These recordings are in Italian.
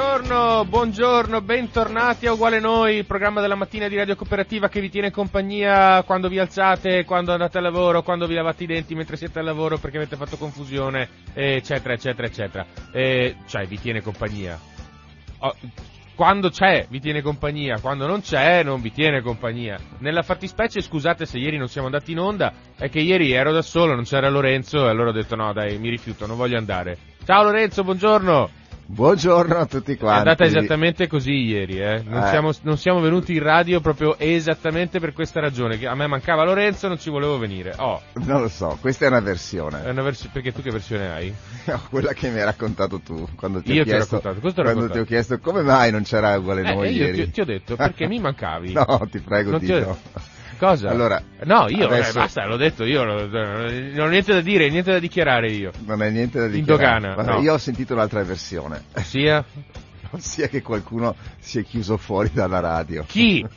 Buongiorno, buongiorno, bentornati a Uguale Noi, il programma della mattina di Radio Cooperativa che vi tiene compagnia quando vi alzate, quando andate al lavoro, quando vi lavate i denti mentre siete al lavoro perché avete fatto confusione, eccetera, eccetera, eccetera. E, cioè, vi tiene compagnia. Quando c'è vi tiene compagnia, quando non c'è non vi tiene compagnia. Nella fattispecie, scusate se ieri non siamo andati in onda, è che ieri ero da solo, non c'era Lorenzo e allora ho detto no dai, mi rifiuto, non voglio andare. Ciao Lorenzo, buongiorno! Buongiorno a tutti quanti. È andata esattamente così ieri, eh? Non, Eh. Siamo, non siamo venuti in radio proprio esattamente per questa ragione. Che a me mancava Lorenzo, non ci volevo venire. Oh, Non lo so, questa è una versione. è una vers- perché tu che versione hai? Quella che mi hai raccontato tu quando ti Io ho ti ho chiesto, raccontato, ti ho quando raccontato? ti ho chiesto come mai non c'era uguale Eh, noi io ieri. ti, ti ho detto perché mi mancavi. no, ti prego, Non ti ho dillo. Cosa? Allora, no, io, adesso- eh, basta, l'ho detto io, non ho niente da dire, niente da dichiarare io. Non hai niente da In dichiarare. dogana, Guarda, no. Io ho sentito un'altra versione, Ossia, ossia che qualcuno si è chiuso fuori dalla radio. chi?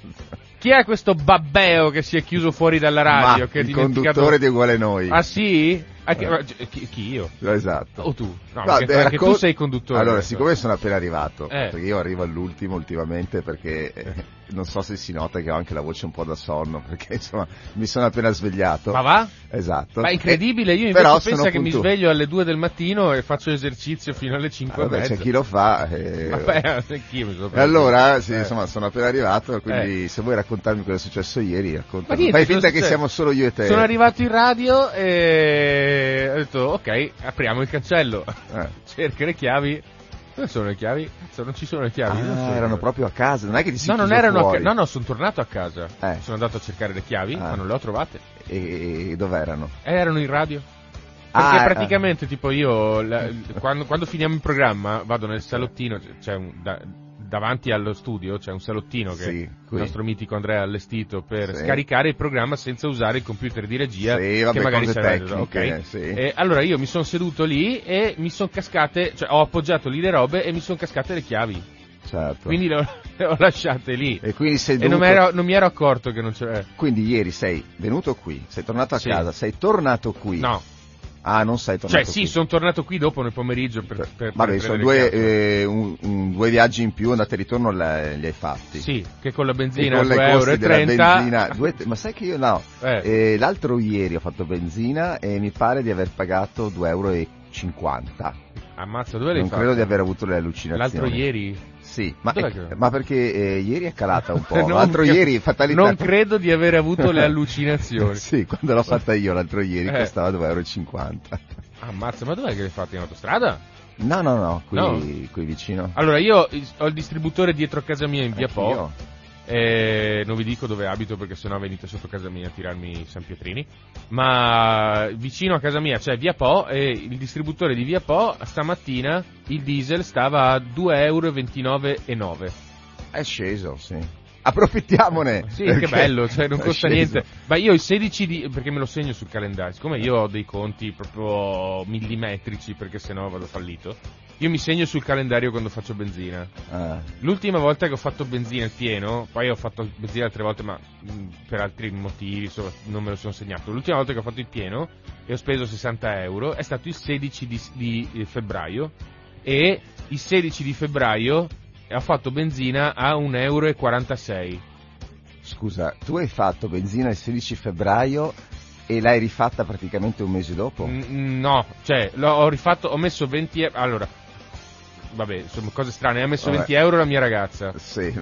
Chi è questo babbeo che si è chiuso fuori dalla radio? Ma, che il dimenticato- conduttore di Uguale Noi. Ah sì? Ah, che- Eh. chi, chi io? Esatto. O tu? No, No, perché, raccon- tu sei conduttore. Allora, adesso. siccome sono appena arrivato, Eh. perché io arrivo all'ultimo ultimamente perché eh, non so se si nota che ho anche la voce un po' da sonno, perché insomma mi sono appena svegliato. Ma va? Esatto. Ma è incredibile, io Eh, invece penso che mi sveglio alle 2 del mattino e faccio esercizio fino alle 5 Ah, e vabbè, mezza. c'è chi lo fa. eh. Vabbè, anch'io mi sono E allora, sì, Eh. insomma, sono appena arrivato, quindi se vuoi raccontarmi cosa è successo ieri, racconta. Ma niente, Fai finta che siamo solo io e te. Sono arrivato in radio e ho detto ok, apriamo il cancello. Eh. Cerca le chiavi. Dove sono le chiavi? Se non ci sono le chiavi. Ah, sono. erano proprio a casa, non è che ti sei No, non erano ca- No, no, sono tornato a casa. Eh. Sono andato a cercare le chiavi, Ah. ma non le ho trovate. E, e dove erano? Eh, erano in radio. Perché Ah, praticamente, tipo, io la- quando, quando finiamo il programma vado nel salottino, c'è un, da- davanti allo studio c'è un salottino che Sì, il nostro mitico Andrea ha allestito per Sì. scaricare il programma senza usare il computer di regia Sì, vabbè, che magari serve. tecniche, ok? sì. E allora io mi sono seduto lì e mi sono cascate, cioè ho appoggiato lì le robe e mi sono cascate le chiavi. Certo. Quindi le ho, le ho lasciate lì. e quindi sei E non, mi ero, non mi ero accorto che non c'era. Quindi ieri sei venuto qui, sei tornato a casa, sei tornato qui. No, Ah, non sei tornato cioè sì, qui. sono tornato qui dopo nel pomeriggio per, per, per Vabbè, prendere sono due, eh, un- un- due viaggi in più, andata e ritorno le- li hai fatti. Sì, che con la E benzina con 2,30 le costi della euro. benzina, due- ma sai che io no, Eh. Eh, l'altro ieri ho fatto benzina e mi pare di aver pagato 2,50 euro. Ammazza, dove l'hai Non fatto? credo di aver avuto le allucinazioni. L'altro ieri? Sì, ma, è- ma perché eh, ieri è calata un po'. L'altro cre- ieri, fatalità. Non credo di aver avuto le allucinazioni. sì, quando l'ho fatta io l'altro ieri Eh. costava 2,50 euro. Ammazza, ma dov'è che l'hai fatto in autostrada? No, no, no, qui, No? qui vicino. Allora, io ho il distributore dietro a casa mia in via Po. Anch'io. E non vi dico dove abito perché sennò venite sotto casa mia a tirarmi i San Pietrini. Ma vicino a casa mia c'è via Po e il distributore di via Po stamattina il diesel stava a 2,29 euro. È sceso, sì. Approfittiamone. Sì, che bello, cioè non costa niente. Ma io il 16 di... perché me lo segno sul calendario, siccome io ho dei conti proprio millimetrici perché sennò vado fallito, io mi segno sul calendario quando faccio benzina. Ah, L'ultima volta che ho fatto benzina il pieno, poi ho fatto benzina altre volte ma mh, per altri motivi insomma, non me lo sono segnato. L'ultima volta che ho fatto il pieno e ho speso 60 euro è stato il 16 di, di, eh, febbraio e il 16 di febbraio ho fatto benzina a 1,46 euro. scusa, tu hai fatto benzina il 16 febbraio e l'hai rifatta praticamente un mese dopo? Mm, No, cioè, l'ho, ho rifatto, ho messo 20 euro. Allora, vabbè, sono cose strane. Ha messo Vabbè. 20 euro la mia ragazza. Sì.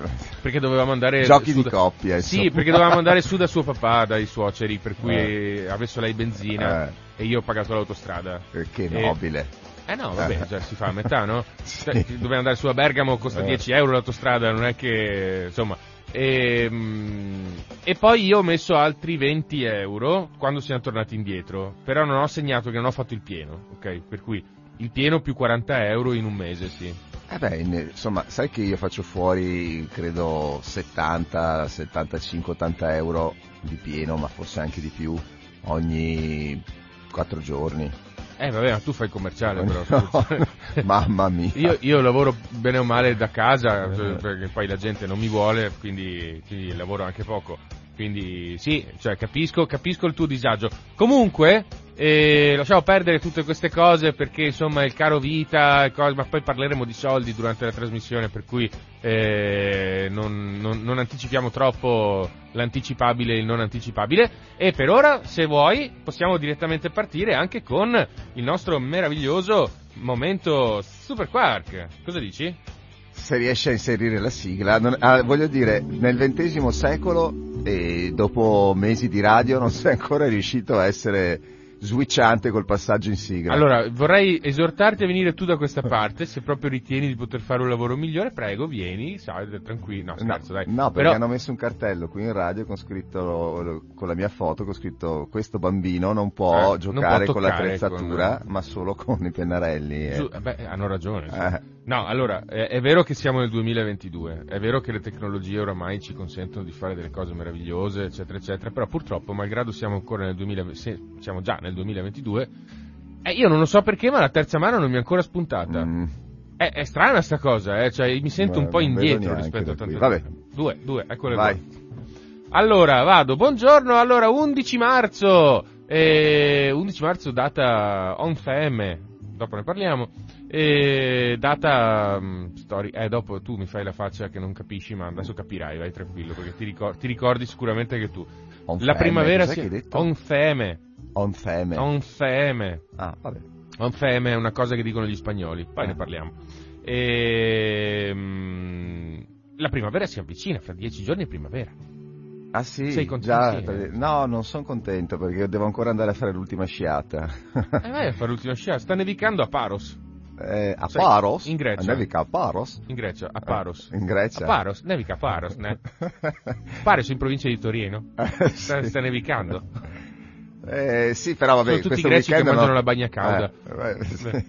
Perché dovevamo andare. Giochi su di coppia, Sì, insomma. perché dovevamo andare su da suo papà, dai suoceri, per cui Eh. avesse lei benzina Eh. e io ho pagato l'autostrada. Eh, Che E- nobile. Eh no, vabbè, Eh. cioè, si fa a metà, no? Sì. Cioè, Doveva andare su a Bergamo, costa Eh. 10 euro l'autostrada, non è che, insomma, E, mm, e poi io ho messo altri 20 euro quando siamo tornati indietro, però non ho segnato che non ho fatto il pieno, ok? Per cui il pieno più 40 euro in un mese, sì. Eh beh, in- insomma, sai che io faccio fuori, credo, 70, 75, 80 euro di pieno, ma forse anche di più, ogni 4 giorni. Eh vabbè, ma tu fai commerciale però. No, mamma mia. Io, io lavoro bene o male da casa, Eh. perché poi la gente non mi vuole, quindi, quindi lavoro anche poco. Quindi sì, cioè, capisco, capisco il tuo disagio. Comunque, eh, lasciamo perdere tutte queste cose perché insomma il caro vita, e ma poi parleremo di soldi durante la trasmissione, per cui eh, non, non- non anticipiamo troppo l'anticipabile e il non anticipabile. E per ora, se vuoi, possiamo direttamente partire anche con il nostro meraviglioso momento Super Quark. Cosa dici? Se riesce a inserire la sigla, non- ah, voglio dire, nel XX secolo e dopo mesi di radio non sei ancora riuscito a essere switchante col passaggio in sigla. Allora, vorrei esortarti a venire tu da questa parte, se proprio ritieni di poter fare un lavoro migliore, prego, vieni, sai, tranquillo. No, No, scherzo, dai. no, perché Però, hanno messo un cartello qui in radio con scritto con la mia foto con scritto questo bambino non può Eh, non giocare può con l'attrezzatura con- ma solo con i pennarelli. eh. Eh, beh, hanno ragione. sì. Eh. No, allora, è, è vero che siamo nel 2022, è vero che le tecnologie oramai ci consentono di fare delle cose meravigliose, eccetera, eccetera, però purtroppo, malgrado siamo ancora nel 2000, se- siamo già nel 2022, eh, io non lo so perché, ma la terza mano non mi è ancora spuntata. Mm. È, è strana sta cosa, eh? cioè, mi sento Ma un po' indietro rispetto a tante. Vabbè. Due, due, eccole Vai. qua. Allora, vado, buongiorno, allora, 11 marzo, eh, 11 marzo data on femme, dopo ne parliamo, eh, data, mm, story, eh, dopo tu mi fai la faccia che non capisci, ma adesso capirai, vai tranquillo, perché ti, ricor- ti ricordi sicuramente che tu. On La feme, primavera si... che hai detto? On feme, On feme. on feme. Ah, vabbè. On feme è una cosa che dicono gli spagnoli, poi Eh. ne parliamo. Ehm, la primavera si avvicina, fra dieci giorni è primavera. Ah sì, Sei contento? già, eh. no, non sono contento perché devo ancora andare a fare l'ultima sciata. E vai a fare l'ultima scia, sta nevicando a Paros, Eh, a Sai, Paros? in Grecia. Nevica a Paros? in Grecia, a Paros. In Grecia? A Paros, nevica a Paros, ne? Paros in provincia di Torino. Eh, Sta, sì. sta nevicando. Eh, sì, però vabbè, Sono tutti questo greci che mangiano no. la bagna cauda. Eh, beh, sì.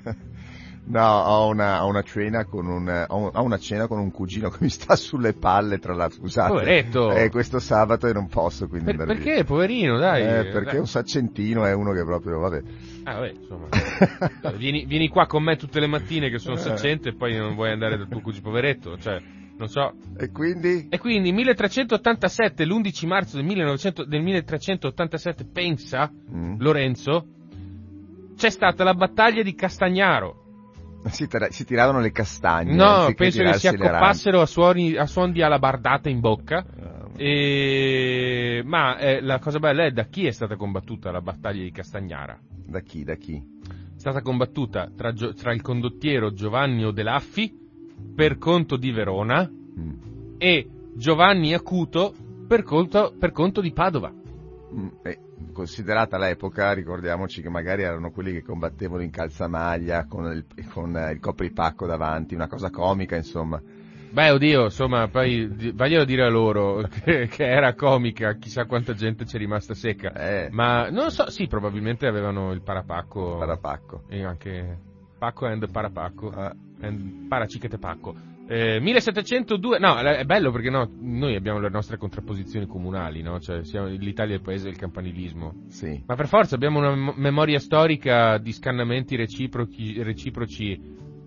No, ho una, ho una cena con un, ho un- ho una cena con un cugino che mi sta sulle palle, tra l'altro, scusate. Poveretto. Eh, questo sabato e non posso, quindi Per- via. perché, poverino, dai. Eh, perché dai. un saccentino è uno che proprio, vabbè. Ah, vabbè, insomma. Vieni, vieni qua con me tutte le mattine che Eh. sono saccente e poi non vuoi andare dal tuo cugino poveretto, cioè, non so. E quindi? E quindi 1387, l'11 marzo del, 1900 del 1387, pensa, Mm. Lorenzo, c'è stata la battaglia di Castagnaro. Si, tira- si tiravano le castagne. No, penso che si accoppassero a suoni, a suon di alabardata in bocca. arance. E... Ma eh, la cosa bella è da chi è stata combattuta la battaglia di Castagnara? Da chi, da chi? È stata combattuta tra, Gio- tra il condottiero Giovanni Odelaffi per conto di Verona Mm. e Giovanni Acuto per conto, per conto di Padova. Mm, eh, considerata l'epoca, ricordiamoci che magari erano quelli che combattevano in calzamaglia con il, con eh, il copripacco davanti, una cosa comica insomma. Beh, oddio, insomma, poi vaglielo dire a loro che, che era comica, chissà quanta gente c'è rimasta secca. Eh, Ma non so, sì, probabilmente avevano il parapacco. parapacco. E anche pacco and parapacco. Ah, and paracichete pacco. Eh, 1702, no, è bello perché no, noi abbiamo le nostre contrapposizioni comunali, no? Cioè, siamo, l'Italia è il paese del campanilismo. sì. Ma per forza abbiamo una mem- memoria storica di scannamenti reciproci, reciproci.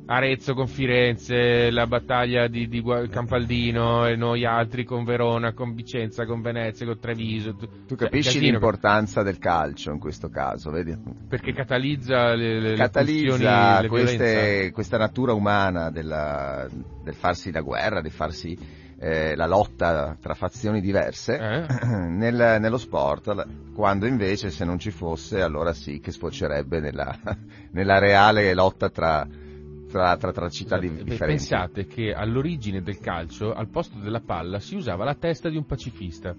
Arezzo con Firenze, la battaglia di, di Campaldino e noi altri con Verona, con Vicenza, con Venezia, con Treviso. tu- Tu cioè, capisci casino, l'importanza del calcio in questo caso, vedi? Perché catalizza le, le, Catalizza le queste- questa natura umana della- del farsi la guerra, del farsi eh, la lotta tra fazioni diverse Eh? nel- nello sport, quando invece se non ci fosse allora sì che sfocerebbe nella, nella reale lotta tra, tra, tra- tra città Beh, differenti. Pensate che all'origine del calcio, al posto della palla, si usava la testa di un pacifista.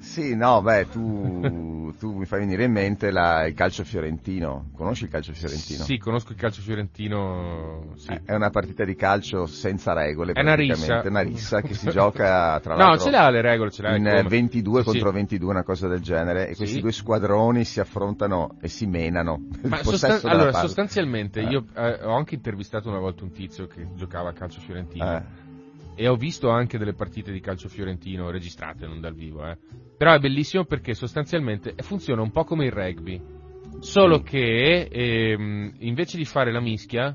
Sì, no, beh, tu, tu mi fai venire in mente la- il calcio fiorentino. Conosci il calcio fiorentino? Sì, conosco il calcio fiorentino. Sì. Eh, È una partita di calcio senza regole, È una praticamente. rissa. una rissa che si gioca tra No, l'altro ce l'ha le regole, ce l'ha. in come? eh, 22 Sì, contro sì. 22, una cosa del genere, e questi due squadroni si affrontano e si menano. Ma sostan- allora, palla. sostanzialmente, Eh. io eh, ho anche intervistato una volta un tizio che giocava a calcio fiorentino. Eh. E ho visto anche delle partite di calcio fiorentino registrate, non dal vivo, eh. Però è bellissimo perché sostanzialmente funziona un po' come il rugby. Solo Sì. che ehm, invece di fare la mischia,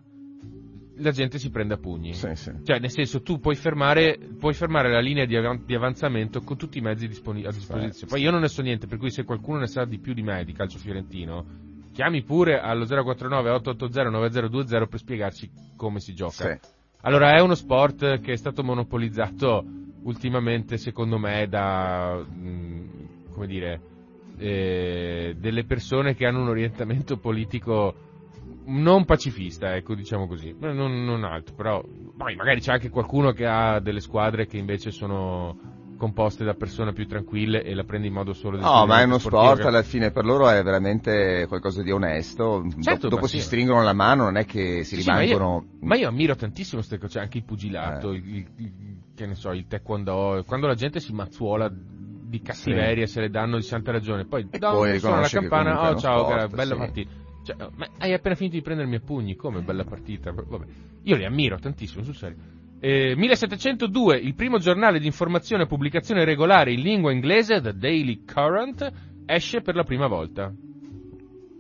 la gente si prende a pugni. Sì, sì. Cioè, nel senso, tu puoi fermare, puoi fermare la linea di, avan- di avanzamento con tutti i mezzi disponi- a disposizione. Poi io non ne so niente, per cui se qualcuno ne sa di più di me di calcio fiorentino, chiami pure allo 049 880 9020 per spiegarci come si gioca. Sì. Allora, è uno sport che è stato monopolizzato ultimamente, secondo me, da, mh, come dire, eh, delle persone che hanno un orientamento politico non pacifista, ecco, diciamo così, non, non altro, però poi magari c'è anche qualcuno che ha delle squadre che invece sono composte da persone più tranquille e la prende in modo solo No, ma è uno sportivo sport, alla fine per loro è veramente qualcosa di onesto. Certo, dopo ma si sì. stringono la mano, non è che si Sì, sì, ma io- rimangono... Ma io ammiro tantissimo queste cose, cioè anche il Eh. pugilato, il, il- il- che ne so, il taekwondo, quando la gente si mazzuola di cattiveria se le danno di santa ragione, poi E poi suona la campana, oh ciao, sport, gra- bella sì. partita. Cioè, ma hai appena finito di prendermi a pugni, come bella partita, vabbè. Io li ammiro tantissimo, sul serio. Eh, 1702, il primo giornale di informazione e pubblicazione regolare in lingua inglese, The Daily Current, esce per la prima volta.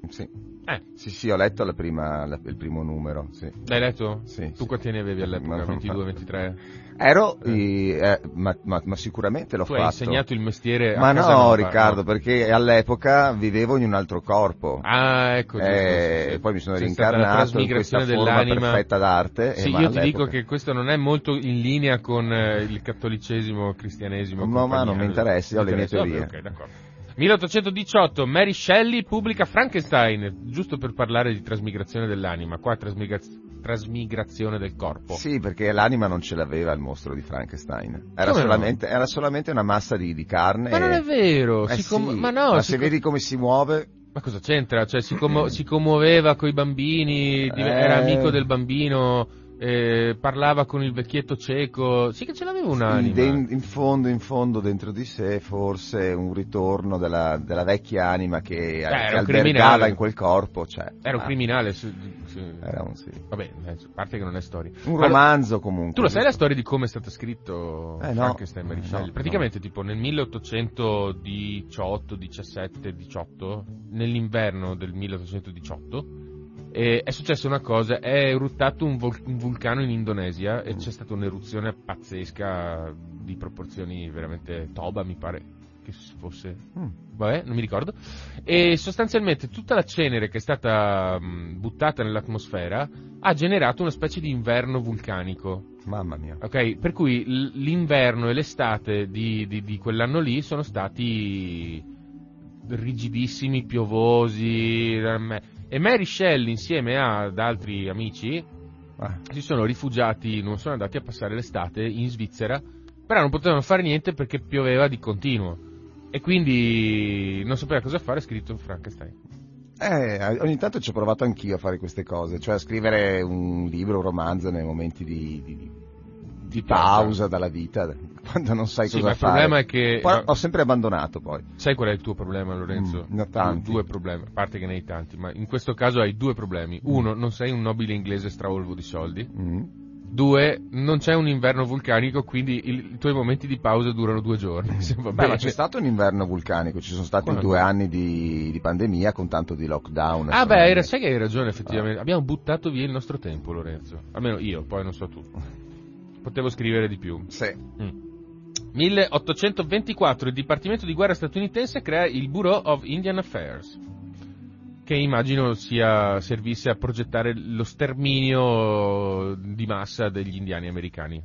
Sì. Eh, sì, sì, ho letto la prima- la- il primo numero, sì. l'hai letto? Sì, Tu sì. quanti ne avevi all'epoca? No, 22, no. 23? Ero, i- eh, ma, ma- ma sicuramente l'ho Tu fatto. hai insegnato il mestiere a Ma no, Casanova, Riccardo, no? perché all'epoca vivevo in un altro corpo. Ah, ecco. giusto, Eh, sì, sì. poi mi sono C'è rincarnato in questa dell'anima. perfetta d'arte. Sì, eh, ma io ti dico che questo non è molto in linea con eh, il cattolicesimo, cristianesimo. No, ma non mi interessa, ho le mie teorie. vabbè, ok, d'accordo. 1818, Mary Shelley pubblica Frankenstein, giusto per parlare di trasmigrazione dell'anima, qua trasmigra- trasmigrazione del corpo. Sì, perché l'anima non ce l'aveva il mostro di Frankenstein. Era, Come no? solamente, era solamente una massa di, di carne. Ma non e- è vero, Eh com- sì, ma no, ma se com- vedi come si muove, Ma cosa c'entra? Cioè, si, commo- si commuoveva coi bambini, Eh. era amico del bambino, eh, parlava con il vecchietto cieco. Sì che ce l'aveva un'anima. in, in fondo, in fondo, dentro di sé, forse un ritorno della, della vecchia anima che, che albergava criminale. in quel corpo. Cioè, Era un ah, criminale. sì, sì. Era un, sì. Vabbè, eh, a parte che non è storia. un Ma- romanzo comunque. Tu lo sai la storia di come è stato scritto Eh, no. Frankenstein No, Shelley? no. Praticamente tipo nel 1818, 17, 18, nell'inverno del 1818, eh, è successa una cosa, è eruttato un, vol- un vulcano in Indonesia e c'è stata un'eruzione pazzesca di proporzioni veramente toba, mi pare che fosse Mm. vabbè, non mi ricordo, e sostanzialmente tutta la cenere che è stata mh, buttata nell'atmosfera ha generato una specie di inverno vulcanico. Mamma mia. Ok, per cui l- l'inverno e l'estate di, di- di quell'anno lì sono stati rigidissimi, piovosi. E Mary Shelley, insieme ad altri amici, Ah, si sono rifugiati, non sono andati a passare l'estate in Svizzera, però non potevano fare niente perché pioveva di continuo. E quindi non sapeva cosa fare, ha scritto Frankenstein. Eh, ogni tanto ci ho provato anch'io a fare queste cose, cioè a scrivere un libro, un romanzo nei momenti di, di- di- di pausa dalla vita, quando non sai Sì, cosa ma il fare. problema è che... Poi ho sempre abbandonato poi. Sai qual è il tuo problema, Lorenzo? Mm, ne ho tanti. Du- Due problemi, a parte che ne hai tanti, ma in questo caso hai due problemi. Uno, non sei un nobile inglese straolvo di soldi. Mm. Due, non c'è un inverno vulcanico, quindi il- i tuoi momenti di pausa durano due giorni. Va Beh, ma c'è stato un inverno vulcanico, ci sono stati Quando? due anni di, di pandemia con tanto di lockdown. Ah beh, hai- sai che hai ragione effettivamente. Abbiamo buttato via il nostro tempo, Lorenzo. Almeno io, poi non so tu. Potevo scrivere di più. Sì. Mm. 1824 il Dipartimento di Guerra statunitense crea il Bureau of Indian Affairs, che immagino sia, servisse a progettare lo sterminio di massa degli indiani americani.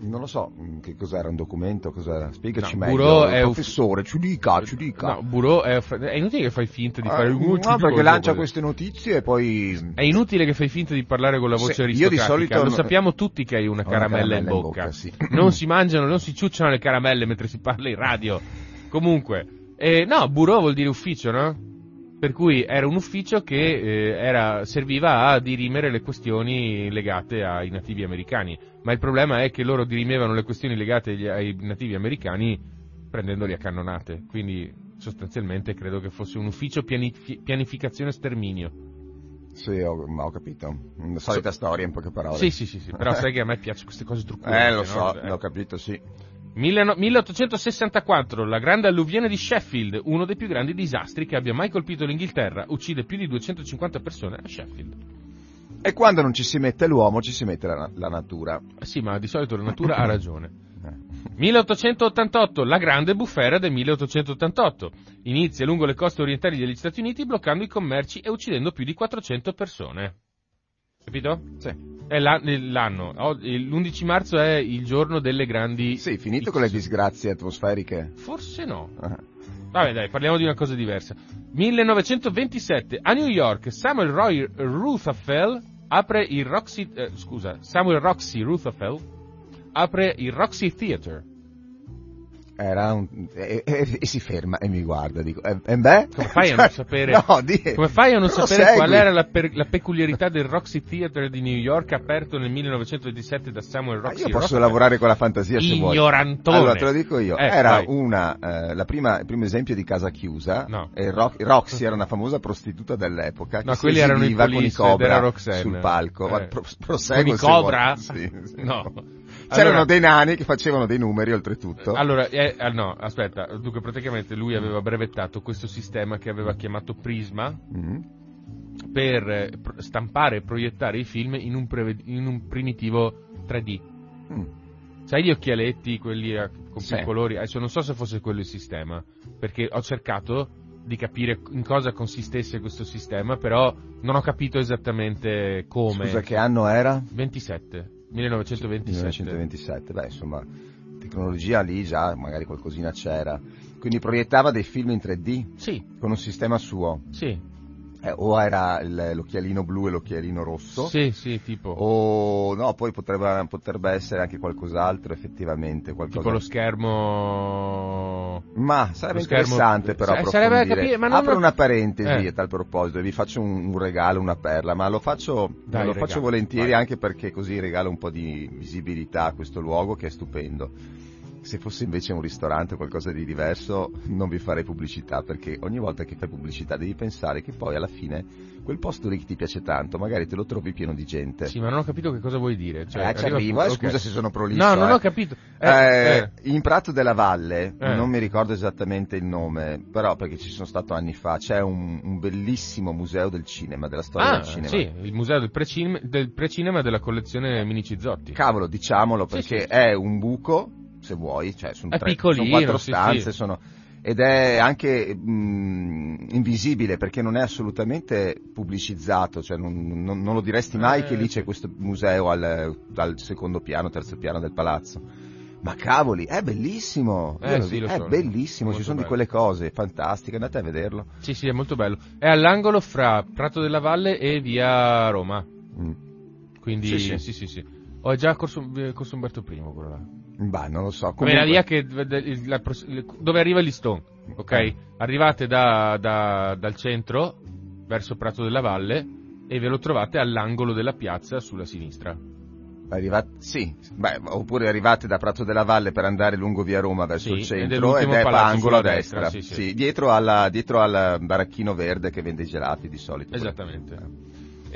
Non lo so, mm, che cos'era un documento, cos'era? Spiegaci No, meglio. Bureau è un- Professore, ci dica, ci dica. No, Bureau è, è inutile che fai finta di Eh, fare... no, Uh, ti dico perché lancia queste notizie e poi... È inutile che fai finta di parlare con la voce Sì, io di aristocratica. solito Lo no- sappiamo tutti che hai una una caramella, caramella in in bocca. bocca, sì. Non si mangiano, non si ciucciano le caramelle mentre si parla in radio. Comunque, eh, no, bureau vuol dire ufficio, no? Per cui era un ufficio che eh, era, serviva a dirimere le questioni legate ai nativi americani. Ma il problema è che loro dirimevano le questioni legate agli, ai nativi americani prendendoli a cannonate. Quindi sostanzialmente credo che fosse un ufficio pianifi- pianificazione sterminio. Sì, ho, ho capito. Una solita storia in poche parole. Sì, sì, sì, sì. però sai che a me piacciono queste cose truccate. Eh, lo so, l'ho capito, sì. 1864, la grande alluvione di Sheffield, uno dei più grandi disastri che abbia mai colpito l'Inghilterra, uccide più di 250 persone a Sheffield. E quando non ci si mette l'uomo, ci si mette la, la natura. Eh sì, ma di solito la natura ha ragione. 1888, la grande bufera del 1888. Inizia lungo le coste orientali degli Stati Uniti bloccando i commerci e uccidendo più di 400 persone. Capito? Sì. È l'anno. L'11 marzo è il giorno delle grandi... Sì, finito con le disgrazie atmosferiche. Forse no. Ah. Vabbè dai, parliamo di una cosa diversa. 1927, a New York, Samuel Roy Rutherford apre il Roxy... Eh, scusa, Samuel Roxy Rutherford apre il Roxy Theater un, e, e, e, si ferma e mi guarda, dico, e, e beh? Come fai a non sapere, no, di, come fai a non sapere segui. qual era la, per, la, peculiarità del Roxy Theater di New York aperto nel 1927 da Samuel Roxy? io posso Roxy lavorare con la fantasia se vuoi. Ignorantone. Allora te lo dico io, eh, era vai. una, eh, la prima, il primo esempio di casa chiusa, no. e Ro- Roxy era una famosa prostituta dell'epoca no, che quelli si erano i con i Cobra sul palco. Eh. Ma pro, proseguo con i Cobra? Sì, sì. No. C'erano allora, dei nani che facevano dei numeri oltretutto. Allora, eh, ah, no, aspetta, dunque praticamente lui aveva brevettato questo sistema che aveva chiamato Prisma Mm. per eh, stampare e proiettare i film in un, preve- in un primitivo 3D. Mm. Sai gli occhialetti, quelli a- con Sì. più colori? Adesso non so se fosse quello il sistema, perché ho cercato di capire in cosa consistesse questo sistema, però non ho capito esattamente come. Scusa, che anno era? 27, 1927. 1927, beh insomma, tecnologia lì già, magari qualcosina c'era. Quindi proiettava dei film in 3D Sì, con un sistema suo. sì, Eh, o era il- l'occhialino blu e l'occhialino rosso. sì, sì, tipo, O no, poi potrebbe, potrebbe essere anche qualcos'altro effettivamente. Qualcosa... tipo lo schermo... Ma sarebbe lo schermo- interessante però Eh, sarebbe capire, ma non Apro una parentesi Eh. a tal proposito e vi faccio un, un regalo, una perla, ma lo faccio, Dai, lo regalo, faccio volentieri vai. anche perché così regalo un po' di visibilità a questo luogo che è stupendo. Se fosse invece un ristorante o qualcosa di diverso non vi farei pubblicità perché ogni volta che fai pubblicità devi pensare che poi alla fine quel posto lì che ti piace tanto magari te lo trovi pieno di gente. Sì, ma non ho capito che cosa vuoi dire. Cioè, Eh, ci arrivo, ok. scusa se sono prolisso. No, non eh. ho capito. Eh, Eh, eh. In Prato della Valle, Eh. non mi ricordo esattamente il nome, però perché ci sono stato anni fa, c'è un, un bellissimo museo del cinema, della storia Ah, del cinema. sì, il museo del precinema, del precinema della collezione Mini Cizzotti. Cavolo, diciamolo Sì, perché sì, sì. è un buco, se vuoi, cioè sono, tre, sono quattro sì, stanze, sì. sono- ed è anche mh, invisibile perché non è assolutamente pubblicizzato, cioè non, non- non lo diresti mai Eh, che lì sì. c'è questo museo al, al secondo piano, terzo piano del palazzo. Ma cavoli, è bellissimo, Eh, sì, è so. bellissimo, ci Molto sono di bello. quelle cose fantastiche, andate a vederlo. Sì, sì, è molto bello. È all'angolo fra Prato della Valle e via Roma. Mm. Quindi, Sì, sì, sì. sì, sì. Ho già Corso, eh, Corso Umberto I, quello là. Bah, non lo so. La comunque- via che, la- la- dove arriva l'Istone, ok? Eh. Arrivate da- da- dal centro, verso Prato della Valle, e ve lo trovate all'angolo della piazza sulla sinistra. Arrivate, sì, beh, oppure arrivate da Prato della Valle per andare lungo via Roma verso Sì, il centro ed è palazzo angolo a destra, destra, sì, sì. dietro, alla- dietro al baracchino verde che vende i gelati di solito. Esattamente.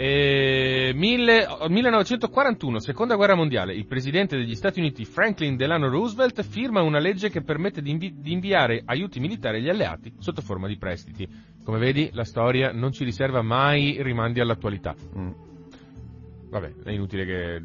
E mille- 1941, seconda guerra mondiale, il presidente degli Stati Uniti Franklin Delano Roosevelt firma una legge che permette di, invi- di inviare aiuti militari agli alleati sotto forma di prestiti. Come vedi, la storia non ci riserva mai rimandi all'attualità. Mm, Vabbè, è inutile che eh,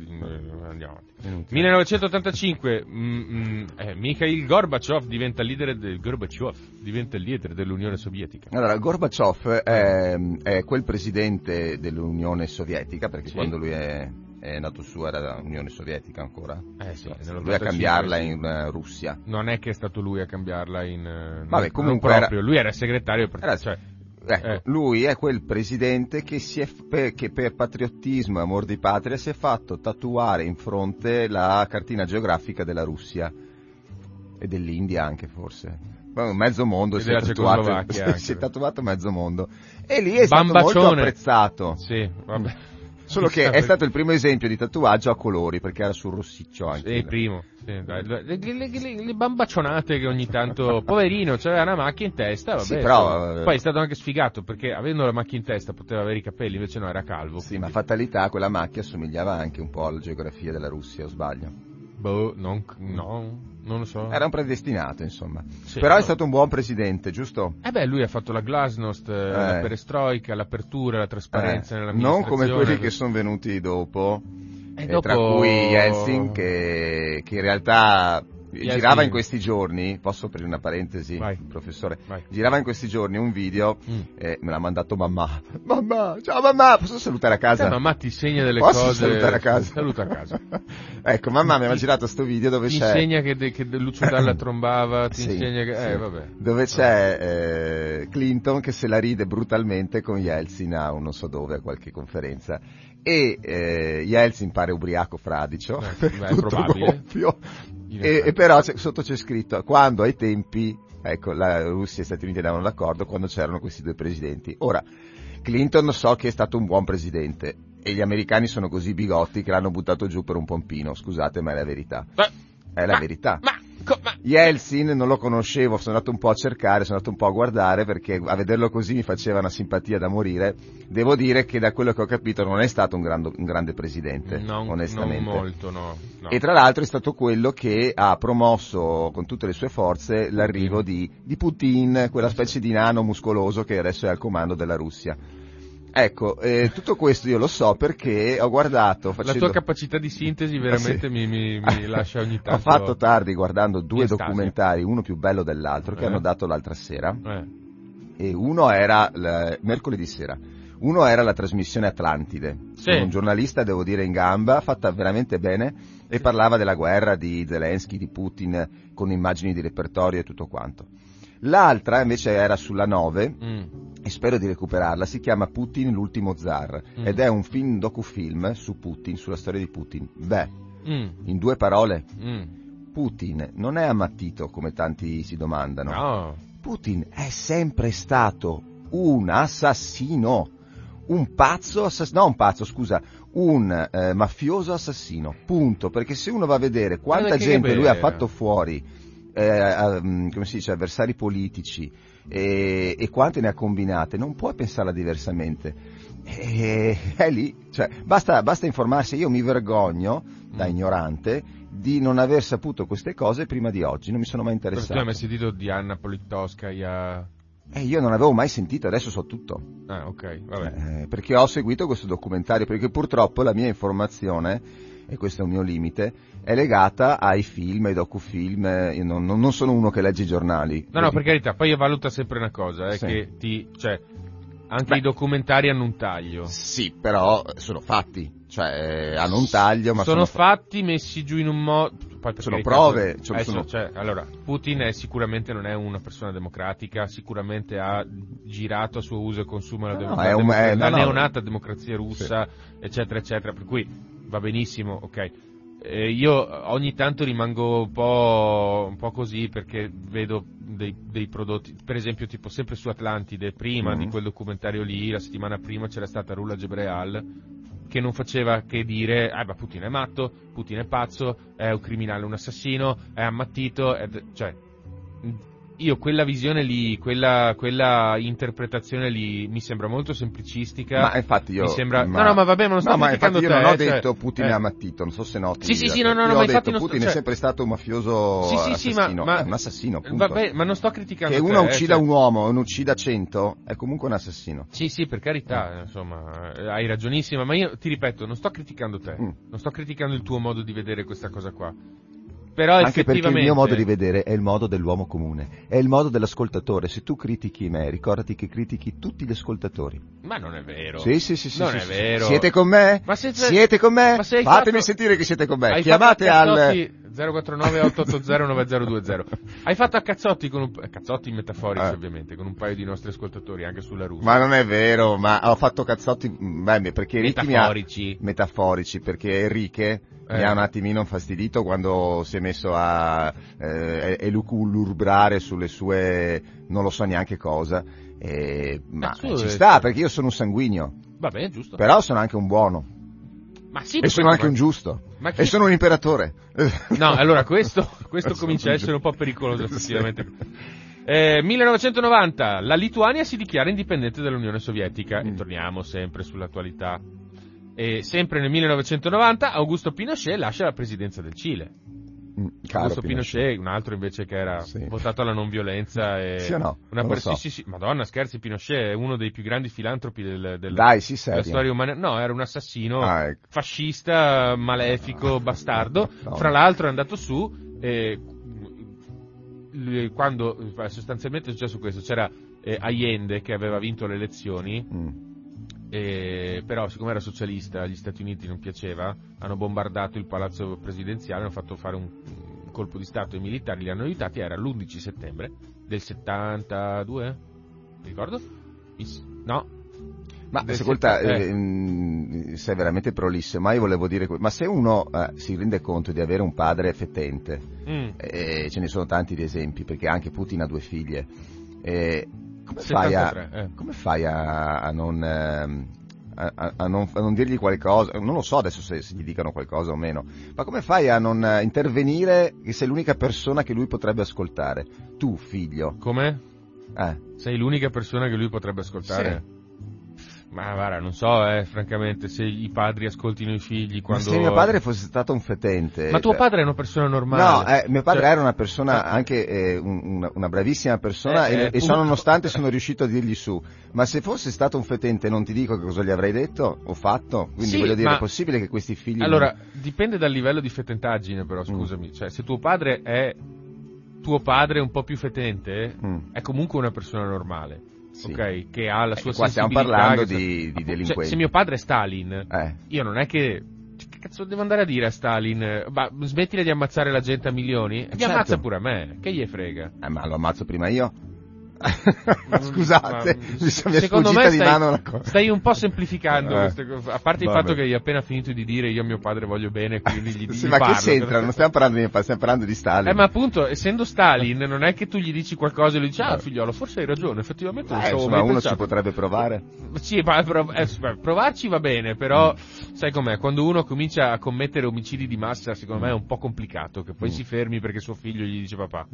andiamo avanti. inutile. 1985, mm, mm, eh, Mikhail Gorbachev diventa leader del Gorbachev diventa il leader dell'Unione Sovietica. Allora, Gorbaciov è, è quel presidente dell'Unione Sovietica, perché Sì. quando lui è, è nato su era l'Unione Sovietica ancora. Eh sì, lui a cambiarla in eh, Russia. Non è che è stato lui a cambiarla in... eh, Vabbè, comunque era- lui era segretario, per- Era- cioè, Ecco, Eh. lui è quel presidente che, si è per, che per patriottismo e amor di patria si è fatto tatuare in fronte la cartina geografica della Russia e dell'India anche forse. Mezzo mondo si è, tatuato, si è tatuato mezzo mondo. E lì è stato molto Bambacione. apprezzato. Sì, vabbè. Solo che è stato il primo esempio di tatuaggio a colori, perché era sul rossiccio anche. Sì, il primo. Sì, le, le- le- le- bambaccionate che ogni tanto... Poverino, c'aveva una macchia in testa, vabbè. Sì, però, eh, Poi è stato anche sfigato, perché avendo la macchia in testa poteva avere i capelli, invece no, era calvo. Sì, ma fatalità, quella macchia assomigliava anche un po' alla geografia della Russia, o sbaglio? Boh, non, no, non lo so. Era un predestinato, insomma. Sì, Però è no. stato un buon presidente, giusto? Eh beh, lui ha fatto la glasnost, eh, la perestroica, l'apertura, la trasparenza Eh, non come quelli che sono venuti dopo, E eh, dopo- tra cui Yeltsin, che, che in realtà. Girava in questi giorni, posso aprire una parentesi, Vai. professore, Vai. girava in questi giorni un video, Mm. eh, me l'ha mandato mamma, mamma, ciao mamma, posso salutare a casa? Eh, mamma ti segna delle Posso cose. salutare a casa? Saluta a casa. ecco, mamma mi aveva girato sto video dove Ti c'è... insegna che, de- che Lucio Dalla trombava, ti Sì, insegna che... sì. Eh, vabbè. Dove c'è eh, Clinton che se la ride brutalmente con Yeltsin a un non so dove, a qualche conferenza. E eh, Yeltsin pare ubriaco fradicio, Eh, beh, è tutto probabile. gonfio. E, e però sotto c'è scritto quando ai tempi, ecco, la Russia e gli Stati Uniti andavano d'accordo quando c'erano questi due presidenti. Ora, Clinton so che è stato un buon presidente e gli americani sono così bigotti che l'hanno buttato giù per un pompino, scusate ma è la verità. Ma- È la ma- verità. Ma, co- ma- Yeltsin non lo conoscevo, sono andato un po' a cercare, sono andato un po' a guardare perché a vederlo così mi faceva una simpatia da morire. Devo dire che da quello che ho capito non è stato un, grande- un grande presidente, non, onestamente. non molto, no. no. E tra l'altro è stato quello che ha promosso con tutte le sue forze l'arrivo di, di Putin, quella specie di nano muscoloso che adesso è al comando della Russia. Ecco, eh, tutto questo io lo so perché ho guardato La facendo... tua capacità di sintesi veramente Ah, sì. mi, mi- mi lascia ogni tanto... Ho fatto tardi guardando due in documentari, uno più bello dell'altro, che Eh. hanno dato l'altra sera, Eh, e uno era l- mercoledì sera. Uno era la trasmissione Atlantide, Sì. un giornalista, devo dire, in gamba, fatta veramente bene, e parlava della guerra di Zelensky, di Putin, con immagini di repertorio e tutto quanto. L'altra invece era sulla 9, mm, e spero di recuperarla, si chiama Putin l'ultimo zar, Mm. ed è un film docufilm su Putin, sulla storia di Putin. Beh, mm, in due parole, mm. Putin non è ammattito come tanti si domandano. No. Putin è sempre stato un assassino, un pazzo assassino, no un pazzo scusa, un eh, mafioso assassino, punto, perché se uno va a vedere quanta gente lui ha fatto fuori, eh, mm, come si dice, avversari politici e, e quante ne ha combinate, non puoi pensarla diversamente. E, è lì, cioè, basta, basta informarsi, io mi vergogno da Mm. ignorante di non aver saputo queste cose prima di oggi, non mi sono mai Però tu interessato. hai mai sentito di Anna Politkovskaya? Eh, io non avevo mai sentito, adesso so tutto. Ah, ok, vabbè. Eh, perché ho seguito questo documentario, perché purtroppo la mia informazione, e questo è un mio limite, è legata ai film, ai docufilm, eh, io non, non- non sono uno che legge i giornali. No, no, per carità, poi io valuta sempre una cosa, eh, Sì. che ti, cioè, anche Beh. i documentari hanno un taglio. Sì, però sono fatti, cioè eh, hanno un taglio, ma sono, sono, fa- fatti messi giù in un modo. Sono prove, cioè, adesso, sono- cioè, allora, Putin è, sicuramente non è una persona democratica, sicuramente ha girato a suo uso e consumo la, No, dem- no, la è un- democrazia- è- no, la no. neonata democrazia russa, eccetera, eccetera. Per cui va benissimo, ok. Eh, io ogni tanto rimango un po', un po' così perché vedo dei, dei prodotti, per esempio tipo sempre su Atlantide, prima Mhm. di quel documentario lì, la settimana prima c'era stata Rula Gebreal che non faceva che dire, ah ma Putin è matto, Putin è pazzo, è un criminale, un assassino, è ammattito, è- cioè, io quella visione lì, quella, quella interpretazione lì mi sembra molto semplicistica. Ma infatti io... mi sembra... ma- No, no, ma va bene, non sto No, ma infatti io te, non ho cioè, detto Putin eh. è ammattito, non so se noti. Sì, sì, sì, Io no, no, no, ho ma detto infatti non sto- Putin è cioè- sempre stato un mafioso Sì, sì, sì, ma- assassino, ma- è un assassino, punto. Vabbè, ma non sto criticando Che uno eh, uccida cioè- un uomo e ne uccida cento è comunque un assassino. Sì, sì, per carità, insomma, eh, hai ragionissima, ma io ti ripeto, non sto criticando te, Mm. non sto criticando il tuo modo di vedere questa cosa qua. Però Anche perché il mio modo di vedere è il modo dell'uomo comune, è il modo dell'ascoltatore. Se tu critichi me, ricordati che critichi tutti gli ascoltatori. Ma non è vero. Sì, sì, sì, sì. Non sì, è sì. vero. Siete con me? Ma se- siete con me? Fatemi fatto- sentire che siete con me. Hai Chiamate al 049 880 9020. Hai fatto a cazzotti con un eh, cazzotti metaforici Eh. ovviamente, con un paio di nostri ascoltatori anche sulla Russia. Ma non è vero, ma ho fatto cazzotti, beh, perché Ricky mi ha... metaforici. metaforici perché Enrique mi Eh. ha un attimino infastidito quando si è messo a eh, elucubrare sulle sue non lo so neanche cosa eh, ma ci sta perché io sono un sanguigno Vabbè, giusto. però sono anche un buono Ma sì, e sono anche un giusto ma chi- e sono un imperatore No, allora questo, questo comincia a essere un po' pericoloso effettivamente. Eh, 1990, la Lituania si dichiara indipendente dall'Unione Sovietica e Mm. torniamo sempre sull'attualità. E sempre nel 1990 Augusto Pinochet lascia la presidenza del Cile. Mm, Augusto Pinochet, un altro invece che era Sì. votato alla non violenza. E Sì o no? Una Non lo per- so. sì, sì. Madonna, scherzi, Pinochet è uno dei più grandi filantropi del, del- dai della storia umana. No, era un assassino Ah, ecco. fascista, malefico, bastardo. No. Fra l'altro è andato su e quando eh, sostanzialmente è successo questo, c'era eh, Allende che aveva vinto le elezioni, Mm. E, però siccome era socialista agli Stati Uniti non piaceva, hanno bombardato il palazzo presidenziale, hanno fatto fare un, un colpo di Stato ai militari, li hanno aiutati, era l'11 settembre del 72, ti ricordo? No, Ma ascolta, eh. eh, mm, sei veramente prolisso, ma io volevo dire, ma se uno eh, si rende conto di avere un padre fetente, Mm. e ce ne sono tanti di esempi, perché anche Putin ha due figlie, e come, fai a, 73, eh. come fai a, a non, ehm, a, a- non, a non dirgli qualcosa, non lo so adesso se, se gli dicano qualcosa o meno, ma come fai a non eh, intervenire che sei l'unica persona che lui potrebbe ascoltare? Tu, figlio. Come? Eh. Sei l'unica persona che lui potrebbe ascoltare? Ma guarda, non so, eh, francamente, se i padri ascoltino i figli quando... Ma se mio padre fosse stato un fetente... Ma tuo eh, padre è una persona normale. No, eh, mio padre Cioè, era una persona, anche eh, un- una, una bravissima persona Eh, e, eh, e ciò nonostante sono riuscito a dirgli su. Ma se fosse stato un fetente non ti dico che cosa gli avrei detto o fatto. Quindi Sì, voglio dire, ma- è possibile che questi figli... Allora, dipende dal livello di fetentaggine però, scusami. Cioè, se tuo padre è tuo padre un po' più fetente, Mm. è comunque una persona normale. Sì. Ok? Che ha la Eh, sua qua stiamo parlando di- di Cioè, delinquenti. se mio padre è Stalin, Eh, io non è che... Che cazzo devo andare a dire a Stalin? Ma smettila di ammazzare la gente a milioni? E mi Certo. ammazza pure a me. Che gli frega? eh, ma lo ammazzo prima io? Scusate, Ma- mi sono secondo me di stai, mano una cosa. stai un po' semplificando Eh. queste cose. A parte il Vabbè. fatto che hai appena finito di dire io a mio padre voglio bene, quindi gli, Sì, gli ma parlo. che c'entra? Non stiamo parlando di mio padre, stiamo parlando di Stalin. Eh, ma appunto, essendo Stalin, non è che tu gli dici qualcosa e lui dice, ah, Eh. figliolo, forse hai ragione, effettivamente Eh, ci avevo insomma, mai uno pensato. ci potrebbe provare. Sì, ma prov- eh, provarci va bene, però sai com'è, quando uno comincia a commettere omicidi di massa, secondo me è un po' complicato che poi Mm. si fermi perché suo figlio gli dice papà.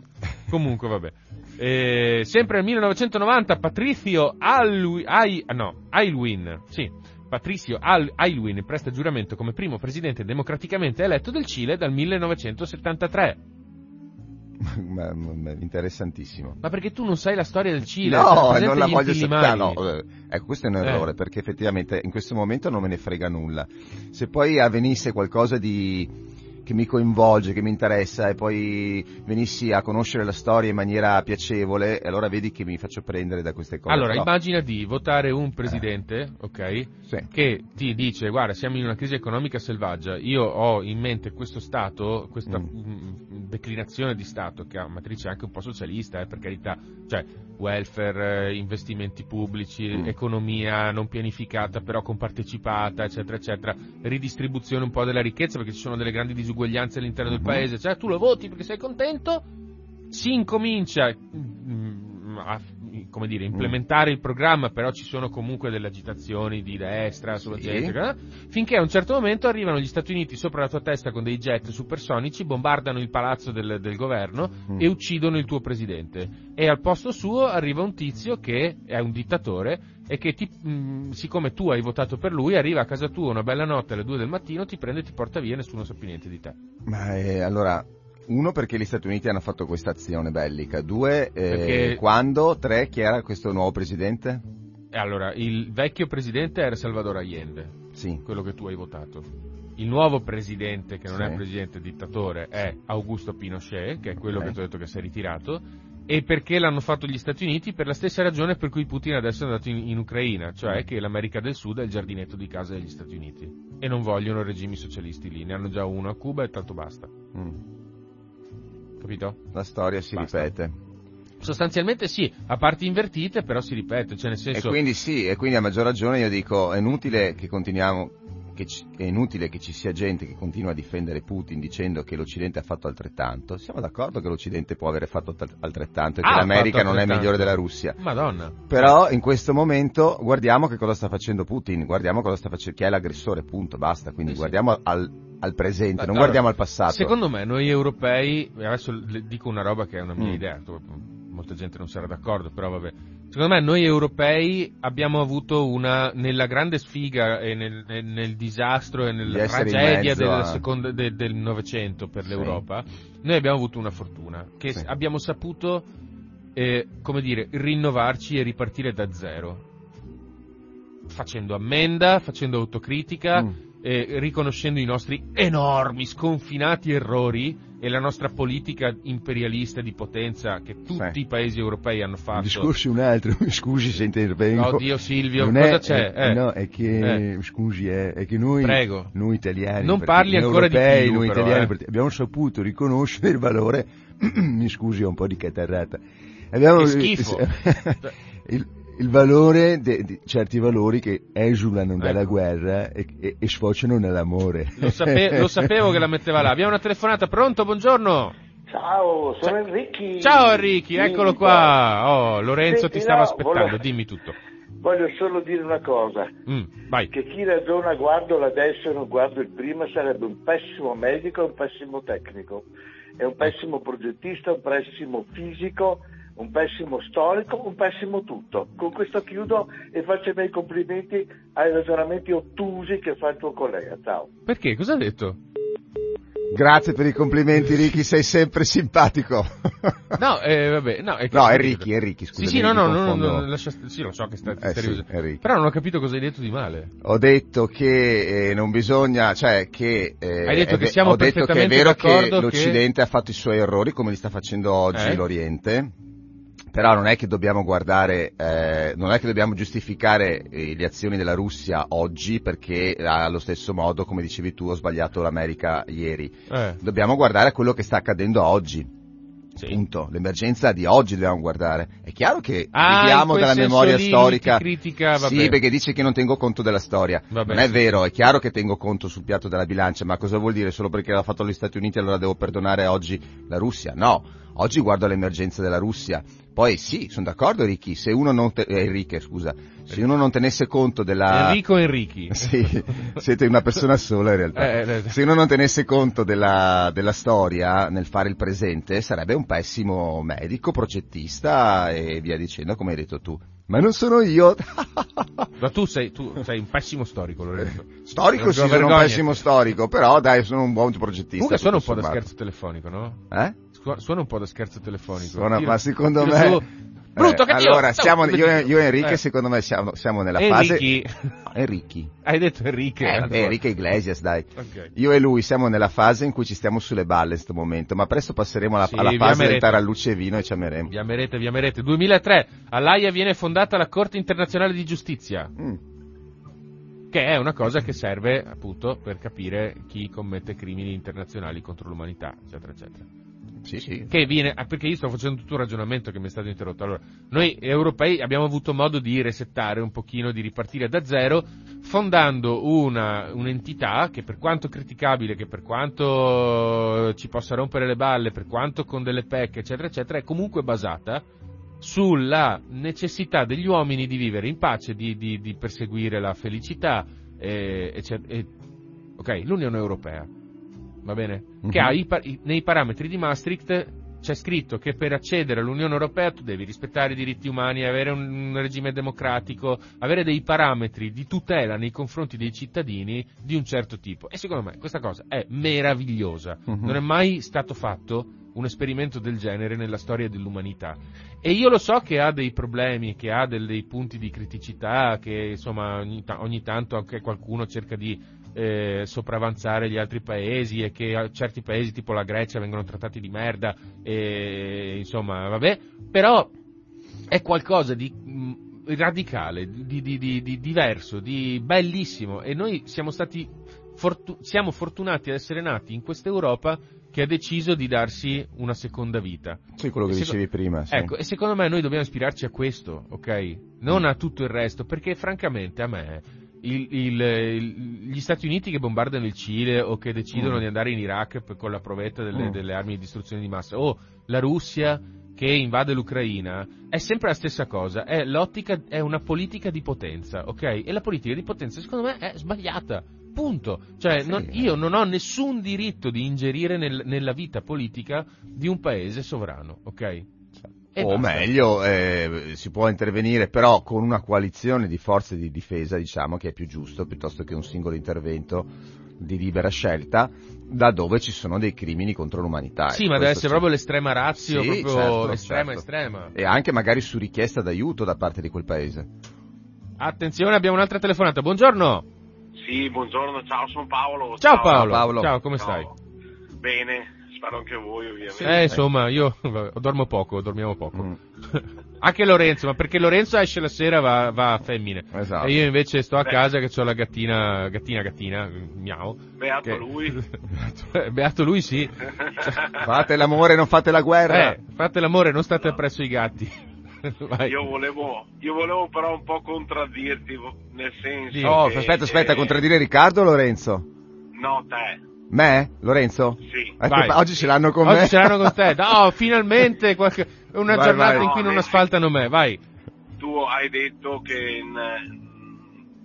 Comunque, vabbè. Eh, sempre nel 1990 Patrizio Alui- Ai- no, Aylwin, sì, Patricio Al- Aylwin presta giuramento come primo presidente democraticamente eletto del Cile dal 1973. Ma- ma- interessantissimo. Ma perché tu non sai la storia del Cile? No, presente non la gli voglio sapere. no, eh, ecco, questo è un Eh. errore, perché effettivamente in questo momento non me ne frega nulla. Se poi avvenisse qualcosa di che mi coinvolge, che mi interessa e poi venissi a conoscere la storia in maniera piacevole, allora vedi che mi faccio prendere da queste cose. Allora, Però- immagina di votare un presidente, ok? Sì. Che ti dice, guarda, siamo in una crisi economica selvaggia, io ho in mente questo Stato, questa Mm. mm, declinazione di Stato che ha matrice anche un po' socialista, eh, per carità, cioè welfare, eh, investimenti pubblici, Mm. economia non pianificata però compartecipata, eccetera, eccetera, ridistribuzione un po' della ricchezza perché ci sono delle grandi disuguaglianze all'interno del Mhm. paese, cioè tu lo voti perché sei contento, si incomincia mm, a come dire, implementare il programma, però ci sono comunque delle agitazioni di destra sulla Sì. gente, finché a un certo momento arrivano gli Stati Uniti sopra la tua testa con dei jet supersonici, bombardano il palazzo del, del governo Mm. e uccidono il tuo presidente. E al posto suo arriva un tizio che è un dittatore e che ti, mh, siccome tu hai votato per lui, arriva a casa tua una bella notte alle 2 del mattino, ti prende e ti porta via, nessuno sa più niente di te. Ma eh, allora, uno perché gli Stati Uniti hanno fatto questa azione bellica, due, eh, Perché- quando, tre, chi era questo nuovo presidente? E allora, il vecchio presidente era Salvador Allende. Sì. quello che tu hai votato. Il nuovo presidente, che non Sì. è presidente dittatore, è Augusto Pinochet, che è quello Ok. che ti ho detto che si è ritirato. E perché l'hanno fatto gli Stati Uniti? Per la stessa ragione per cui Putin adesso è andato in, in Ucraina, cioè che l'America del Sud è il giardinetto di casa degli Stati Uniti. E non vogliono regimi socialisti lì, ne hanno già uno a Cuba e tanto basta. Mm. capito? La storia si Basta. ripete. Sostanzialmente sì, a parti invertite, però si ripete, cioè nel E senso... quindi sì, e quindi a maggior ragione io dico, è inutile che continuiamo, che è inutile che ci sia gente che continua a difendere Putin dicendo che l'Occidente ha fatto altrettanto. Siamo d'accordo che l'Occidente può avere fatto altrettanto e che Ha l'America non è migliore della Russia. Madonna. Però in questo momento guardiamo che cosa sta facendo Putin, guardiamo cosa sta facendo, chi è l'aggressore, punto, basta. Quindi Eh sì. guardiamo al, al presente, non Allora, guardiamo al passato. Secondo me noi europei, adesso dico una roba che è una mia Mm. idea, molta gente non sarà d'accordo, però vabbè. Secondo me noi europei abbiamo avuto una, nella grande sfiga e nel, nel- nel disastro e nella tragedia a- secondo- de- del Novecento per Sì. l'Europa, noi abbiamo avuto una fortuna, che Sì. abbiamo saputo, eh, come dire, rinnovarci e ripartire da zero. Facendo ammenda, facendo autocritica, Mm. eh, riconoscendo i nostri enormi, sconfinati errori e la nostra politica imperialista di potenza che tutti Sì. i paesi europei hanno Il fatto. discorso è un altro, scusi se intervengo. Oddio Silvio, Non cosa è- c'è? eh, Eh. No, è che, scusi, è, è che noi, noi italiani, Non parli ancora di europei, più, noi però, italiani, eh. abbiamo saputo riconoscere il valore, mi scusi, ho un po' di catarrata, abbiamo, Che schifo. il, il valore di certi valori che esulano dalla Ecco. guerra e, e- e sfociano nell'amore. Lo, sape- lo sapevo che la metteva là. Abbiamo una telefonata, pronto? Buongiorno. Ciao, sono Enrichi. Ciao Enrichi, eccolo qua. Oh, Lorenzo Senti, ti stava no, aspettando, volevo- dimmi tutto. Voglio solo dire una cosa, Mm, vai. che chi ragiona guardo l'adesso e non guardo il prima sarebbe un pessimo medico e un pessimo tecnico, è un pessimo progettista, un pessimo fisico, un pessimo storico, un pessimo tutto. Con questo chiudo e faccio i miei complimenti ai ragionamenti ottusi che fa il tuo collega. Ciao. Perché? Cosa ha detto? Grazie per i complimenti Ricky, sei sempre simpatico. No, eh, vabbè, no, è No, è Ricky, è Ricky, Sì, scusami, sì, no, no, no, no, confondo. no, lascia- sì, lo so che stai, Eh, sì, riusando. è Ricky. Però non ho capito cosa hai detto di male. Ho detto che eh, non bisogna, cioè che... eh, Hai detto è che siamo ho detto che è perfettamente vero che d'accordo che- l'Occidente ha fatto i suoi errori come li sta facendo oggi Eh? l'Oriente, però non è che dobbiamo guardare, eh, non è che dobbiamo giustificare eh, le azioni della Russia oggi perché allo stesso modo, come dicevi tu, ho sbagliato l'America ieri. Eh, Dobbiamo guardare a quello che sta accadendo oggi. sì. Punto. L'emergenza di oggi dobbiamo guardare. È chiaro che Ah, viviamo dalla memoria lì storica. ti critica, sì, perché dice che non tengo conto della storia. Vabbè, non è sì, vero, è chiaro che tengo conto sul piatto della bilancia, ma cosa vuol dire? Solo perché l'ha fatto gli Stati Uniti allora devo perdonare oggi la Russia? No, oggi guardo l'emergenza della Russia. Poi sì, sono d'accordo Ricky, se uno non te- eh, Enrique, scusa, se uno non tenesse conto della Enrico Enrichi. sì, siete una persona sola in realtà. Eh, eh, Se uno non tenesse conto della, della storia nel fare il presente, sarebbe un pessimo medico, progettista e via dicendo, come hai detto tu. Ma non sono io. Ma tu sei, tu sei un pessimo storico, Lorenzo. Storico sì, sono un pessimo storico, però dai, sono un buon progettista. Comunque suona un po' da scherzo telefonico, no? Eh? Su- Suona un po' da scherzo telefonico. Suona- Tira- ma secondo me... su- Brutto, Eh, cattivo! Allora, No, siamo, io, e- io e Enrique Eh. secondo me siamo, siamo nella fase... Enrichi. No, Enrichi. Hai detto Enrique. Eh, Enrique Iglesias, dai. Ok. Io e lui siamo nella fase in cui ci stiamo sulle balle in questo momento, ma presto passeremo alla, Sì, alla fase del taralluce e vino e ci ameremo. Vi amerete, vi amerete. 2003, all'AIA viene fondata la Corte internazionale di giustizia, Mm. che è una cosa che serve appunto per capire chi commette crimini internazionali contro l'umanità, eccetera, eccetera. Sì, sì. Che viene, ah, perché io sto facendo tutto un ragionamento che mi è stato interrotto. Allora, noi europei abbiamo avuto modo di resettare un pochino, di ripartire da zero, fondando una, un'entità che per quanto criticabile, che per quanto ci possa rompere le balle, per quanto con delle pecche, eccetera, eccetera, è comunque basata sulla necessità degli uomini di vivere in pace, di, di- di perseguire la felicità, eh, eccet- e- ok, l'Unione Europea, va bene? Che Mhm. ha i nei parametri di Maastricht c'è scritto che per accedere all'Unione Europea tu devi rispettare i diritti umani, avere un, regime democratico, avere dei parametri di tutela nei confronti dei cittadini di un certo tipo. E secondo me questa cosa è meravigliosa. Mhm. Non è mai stato fatto un esperimento del genere nella storia dell'umanità. E io lo so che ha dei problemi, che ha dei, punti di criticità, che insomma ogni, ta- ogni tanto anche qualcuno cerca di eh, sopravanzare gli altri paesi e che certi paesi tipo la Grecia vengono trattati di merda e insomma vabbè, però è qualcosa di mh, radicale, di, di, di, di diverso, di bellissimo e noi siamo stati fortu- siamo fortunati ad essere nati in questa Europa che ha deciso di darsi una seconda vita. Sì, quello che E dicevi prima. Sì. Ecco, e secondo me noi dobbiamo ispirarci a questo, ok? Non a tutto il resto, perché francamente a me il- il- gli Stati Uniti che bombardano il Cile o che decidono Mm. di andare in Iraq per- con la provetta delle, Mm. delle armi di distruzione di massa, o la Russia che invade l'Ucraina, è sempre la stessa cosa, è l'ottica, è una politica di potenza, ok? E la politica di potenza secondo me è sbagliata. Punto. Cioè, Sì. non- io non ho nessun diritto di ingerire nel- nella vita politica di un paese sovrano, ok? E o basta. meglio, eh, si può intervenire però con una coalizione di forze di difesa, diciamo, che è più giusto, piuttosto che un singolo intervento di libera scelta, da dove ci sono dei crimini contro l'umanità. Sì, ma deve essere sì. proprio l'estrema razio, Sì, proprio certo, estrema, certo. estrema. E anche magari su richiesta d'aiuto da parte di quel paese. Attenzione, abbiamo un'altra telefonata. Buongiorno. Sì, buongiorno, ciao, sono Paolo. Ciao Paolo. Paolo. Ciao, come Ciao. stai? Bene, spero anche voi ovviamente. Eh, insomma, io vabbè, dormo poco, dormiamo poco. Mm, Anche Lorenzo, ma perché Lorenzo esce la sera va, va a femmine. esatto. E io invece sto a Beh. casa che ho la gattina, gattina, gattina, miau. Beato che- lui. Beato lui sì. Fate l'amore, non fate la guerra. Eh, fate l'amore, non state appresso i gatti. Vai. Io volevo, io volevo però un po' contraddirti, nel senso. Oh, che, aspetta, aspetta, eh, contraddire Riccardo o Lorenzo? No, te. Me? Lorenzo? Sì. Vai. oggi ce l'hanno con Oggi me. ce l'hanno con te. No, finalmente qualche- una Vai, giornata vai. in cui non No, asfaltano me. Vai. Tu hai detto che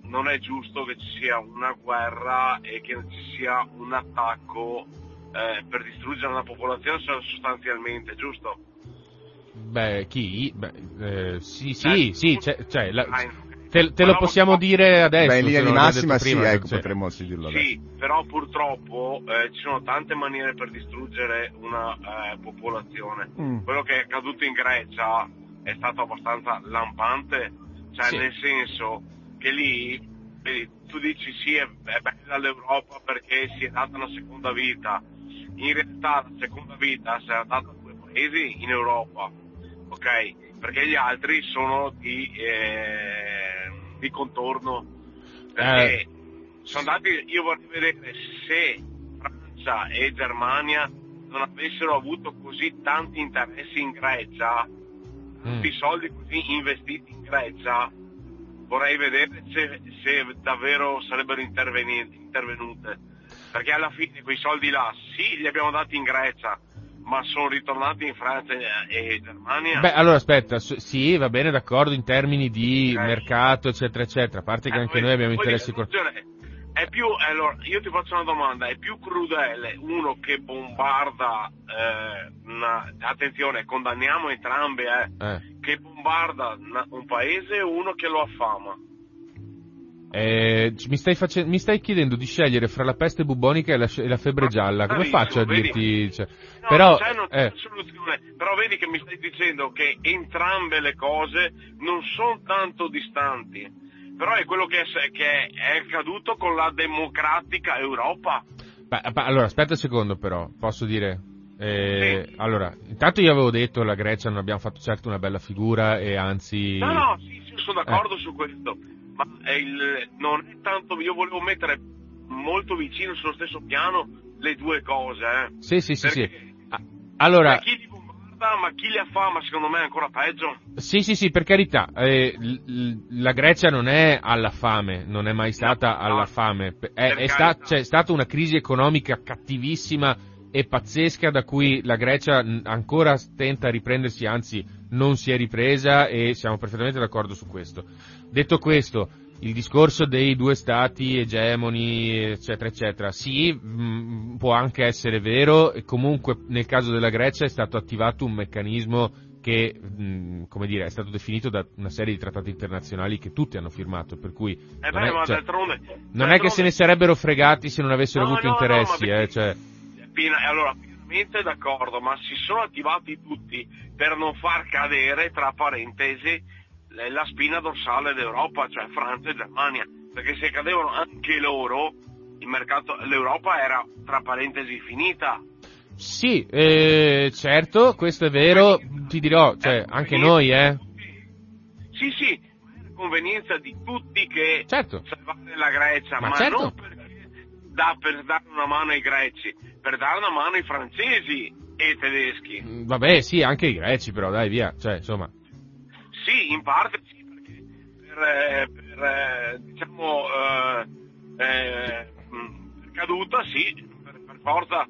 non è giusto che ci sia una guerra e che ci sia un attacco eh, per distruggere una popolazione sostanzialmente, giusto? Beh, chi? Beh, eh, sì, sì, Eh, sì, c'è- c'è, la- te, te lo possiamo ma- dire adesso. Beh, in linea di massima sì, prima, ecco, cioè. potremmo sì dirlo adesso. Sì, però purtroppo eh, ci sono tante maniere per distruggere una eh, popolazione. Mm. Quello che è accaduto in Grecia è stato abbastanza lampante, cioè Sì. nel senso che lì vedi, tu dici sì è, è bella l'Europa perché si è data una seconda vita, in realtà la seconda vita si è data a due paesi in Europa, ok? Perché gli altri sono di, eh, di contorno. Perché sono andati, io vorrei vedere se Francia e Germania non avessero avuto così tanti interessi in Grecia, Mm. tutti i soldi così investiti in Grecia, vorrei vedere se, se davvero sarebbero intervenute. Perché alla fine quei soldi là, sì, li abbiamo dati in Grecia, ma sono ritornati in Francia e Germania. Beh, allora aspetta, sì, va bene, d'accordo, in termini di Ok. mercato, eccetera, eccetera, a parte che Eh, anche poi- noi abbiamo interessi... dico, cor- cioè, È più, allora, io ti faccio una domanda, è più crudele uno che bombarda, eh, una- attenzione, condanniamo entrambi, eh, eh. che bombarda una- un paese o uno che lo affama? Eh, mi, stai face- mi stai chiedendo di scegliere fra la peste bubonica e la, e la febbre Ma gialla, come faccio a vedi? dirti... cioè, No, però, eh, però vedi che mi stai dicendo che entrambe le cose non sono tanto distanti, però è quello che è, che è accaduto con la democratica Europa. beh, beh, allora, aspetta un secondo però, posso dire... Eh, Sì. Allora, intanto io avevo detto la Grecia non abbiamo fatto certo una bella figura e anzi... No, no, sì, sì, sono d'accordo Eh. su questo, ma è il- non è tanto, io volevo mettere molto vicino sullo stesso piano le due cose, eh. Sì, sì, sì, sì. Allora, Cioè, chi li bombarda, ma chi li affama secondo me è ancora peggio. Sì, sì, sì, per carità, eh, la Grecia non è alla fame, non è mai stata alla fame, è, è sta- c'è stata una crisi economica cattivissima e pazzesca da cui la Grecia ancora tenta a riprendersi, anzi non si è ripresa e siamo perfettamente d'accordo su questo. Detto questo, il discorso dei due stati egemoni, eccetera, eccetera, sì, mh, può anche essere vero e comunque nel caso della Grecia è stato attivato un meccanismo che, mh, come dire, è stato definito da una serie di trattati internazionali che tutti hanno firmato, per cui Eh non beh, è, cioè, non è che se ne sarebbero fregati se non avessero No, avuto no, no, interessi, ma eh, perché- cioè, Pina- allora, pienamente d'accordo, ma si sono attivati tutti per non far cadere, tra parentesi, la spina dorsale d'Europa, cioè Francia e Germania, perché se cadevano anche loro, il mercato, l'Europa era, tra parentesi, finita. Sì, eh, certo, questo è vero, ti dirò, cioè, Eh, anche noi, eh. Sì, sì, convenienza di tutti che Certo. salvare la Grecia, Ma ma, certo. non perché da, per dare una mano ai greci, per dare una mano ai francesi e ai tedeschi. Mm, Vabbè, sì, anche i greci, però, dai, via. Cioè, insomma. Sì, in parte sì, perché per, eh, per, eh, diciamo, eh, eh, mh, per caduta sì, per, per forza,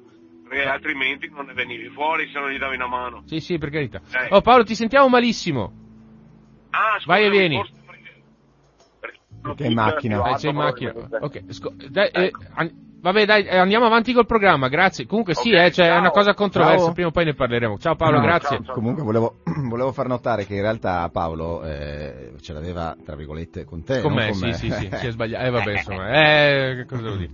perché altrimenti non ne venivi fuori se non gli davi una mano. Sì, sì, per carità. Eh. Oh, Paolo, ti sentiamo malissimo. Ah, Vai e vieni. forse perché- Perché in macchina. Eh, sei in macchina. probabilmente. Ok, sco- dai, eh, an- vabbè, dai, eh, andiamo avanti col programma, grazie. Comunque sì, Ok, eh, cioè, è una cosa controversa, Ciao. prima o poi ne parleremo. Ciao Paolo, No, grazie. ciao, ciao. Comunque volevo, volevo far notare che in realtà Paolo eh, ce l'aveva, tra virgolette, con te. Con me, con sì, me. sì, sì, si è sbagliato. Eh, vabbè, insomma, eh, che cosa devo dire?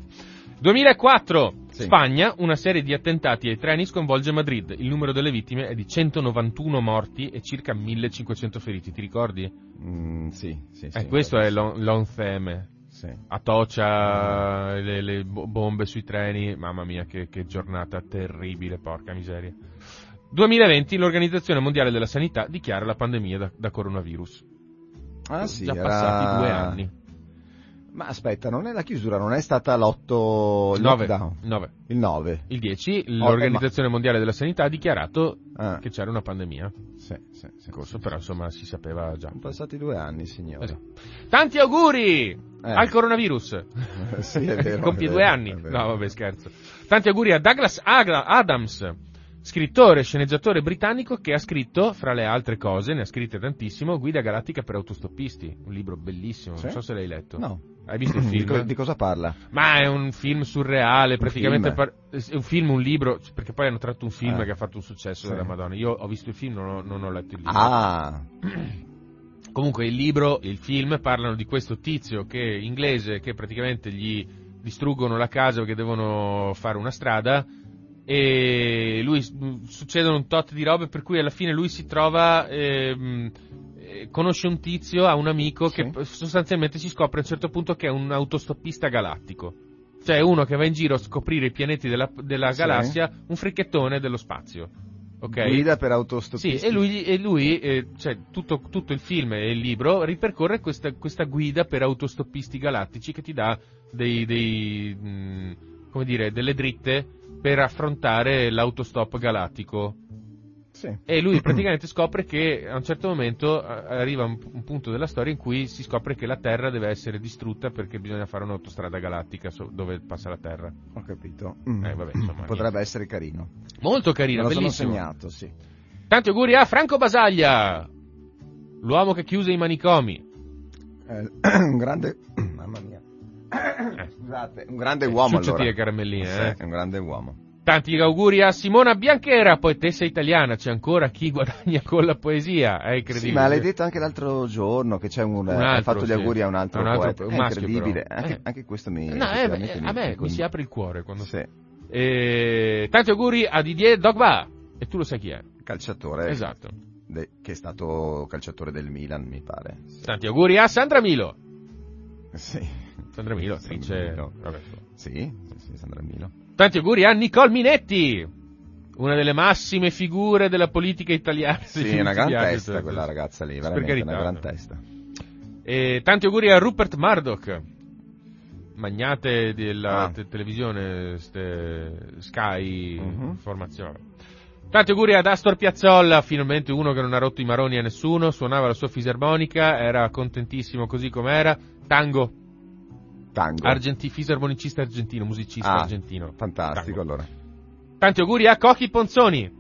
2004, Sì. Spagna, una serie di attentati ai treni sconvolge Madrid. Il numero delle vittime è di 191 morti e circa 1500 feriti, ti ricordi? Mm, sì, sì, Eh, sì, questo è lo... l'on- l'onfeme. Sì. Atocia, le, le bo- bombe sui treni, mamma mia che, che giornata terribile, porca miseria. 2020 l'Organizzazione Mondiale della Sanità dichiara la pandemia da, da coronavirus. Ah sì, Già era- passati due anni. Ma aspetta, non è la chiusura, non è stata l'8 il 9, lockdown? 9. Il 9. Il 10 l'Organizzazione Mondiale della Sanità ha dichiarato Ah, che c'era una pandemia. sì, sì, sì, Corso, sì, però insomma si sapeva già. Sono passati due anni, signore. Esatto. Tanti auguri al coronavirus. Sì, è vero, Compie due anni. No, vabbè, scherzo. Tanti auguri a Douglas Adams, scrittore e sceneggiatore britannico che ha scritto, fra le altre cose, ne ha scritte tantissimo, Guida galattica per autostoppisti, un libro bellissimo, Sì? non so se l'hai letto. No. Hai visto il Di, film? co- di cosa parla? Ma è un film surreale, praticamente film? par- è un film, un libro, perché poi hanno tratto un film Ah. che ha fatto un successo Sì. della Madonna. Io ho visto il film, non ho, non ho letto il libro. Ah, Comunque il libro, il film parlano di questo tizio che inglese che praticamente gli distruggono la casa perché devono fare una strada e lui mh, succedono un tot di robe per cui alla fine lui si trova ehm, eh, conosce un tizio, ha un amico Sì. che sostanzialmente si scopre a un certo punto che è un autostoppista galattico. Cioè uno che va in giro a scoprire i pianeti della, della Sì. galassia, un fricchettone dello spazio. Ok? guida per autostoppisti. Sì, e lui, e lui eh, cioè, tutto, tutto il film e il libro ripercorre questa, questa guida per autostoppisti galattici che ti dà dei, dei, mh, come dire, delle dritte per affrontare l'autostop galattico. Sì. E lui praticamente scopre che a un certo momento arriva un, un punto della storia in cui si scopre che la Terra deve essere distrutta perché bisogna fare un'autostrada galattica dove passa la Terra. Ho capito. Mm. Eh, vabbè, insomma, Potrebbe essere carino. Molto carino, Me lo sono bellissimo. segnato, sì. Tanti auguri a Franco Basaglia, l'uomo che chiuse i manicomi. Eh, un grande... Mia. Scusate, un grande Eh, uomo ciucciati allora. Sì, eh. è un grande uomo. Tanti auguri a Simona Bianchera, poetessa italiana. C'è ancora chi guadagna con la poesia, è Sì, incredibile. ma l'hai detto anche l'altro giorno che c'è un, Un altro, fatto gli sì. auguri a un altro, un altro- poeta. un È maschio, incredibile. Anche, Eh. anche questo mi No, eh, effettivamente beh, a me mi mi- si apre il cuore quando... Sì, Eh, tanti auguri a Didier Dogba, e tu lo sai chi è. calciatore Esatto. de- che è stato calciatore del Milan, mi pare. Sì. Tanti auguri a Sandra Milo. Sì. Sandra Milo, vabbè. Sì, sì, sì, Sandra Milo. Tanti auguri a Nicole Minetti, una delle massime figure della politica italiana. Sì, è una gran piace, testa quella ragazza lì, veramente carità. una gran testa. E tanti auguri a Rupert Murdoch, magnate della Ah. te- televisione ste- Sky Mhm. Informazione. Tanti auguri ad Astor Piazzolla, finalmente uno che non ha rotto i maroni a nessuno, suonava la sua fisarmonica, era contentissimo così com'era. Tango, Tango. argenti- fisarmonicista argentino, musicista Ah, argentino. Fantastico Tango. allora. Tanti auguri a Cocchi Ponzoni,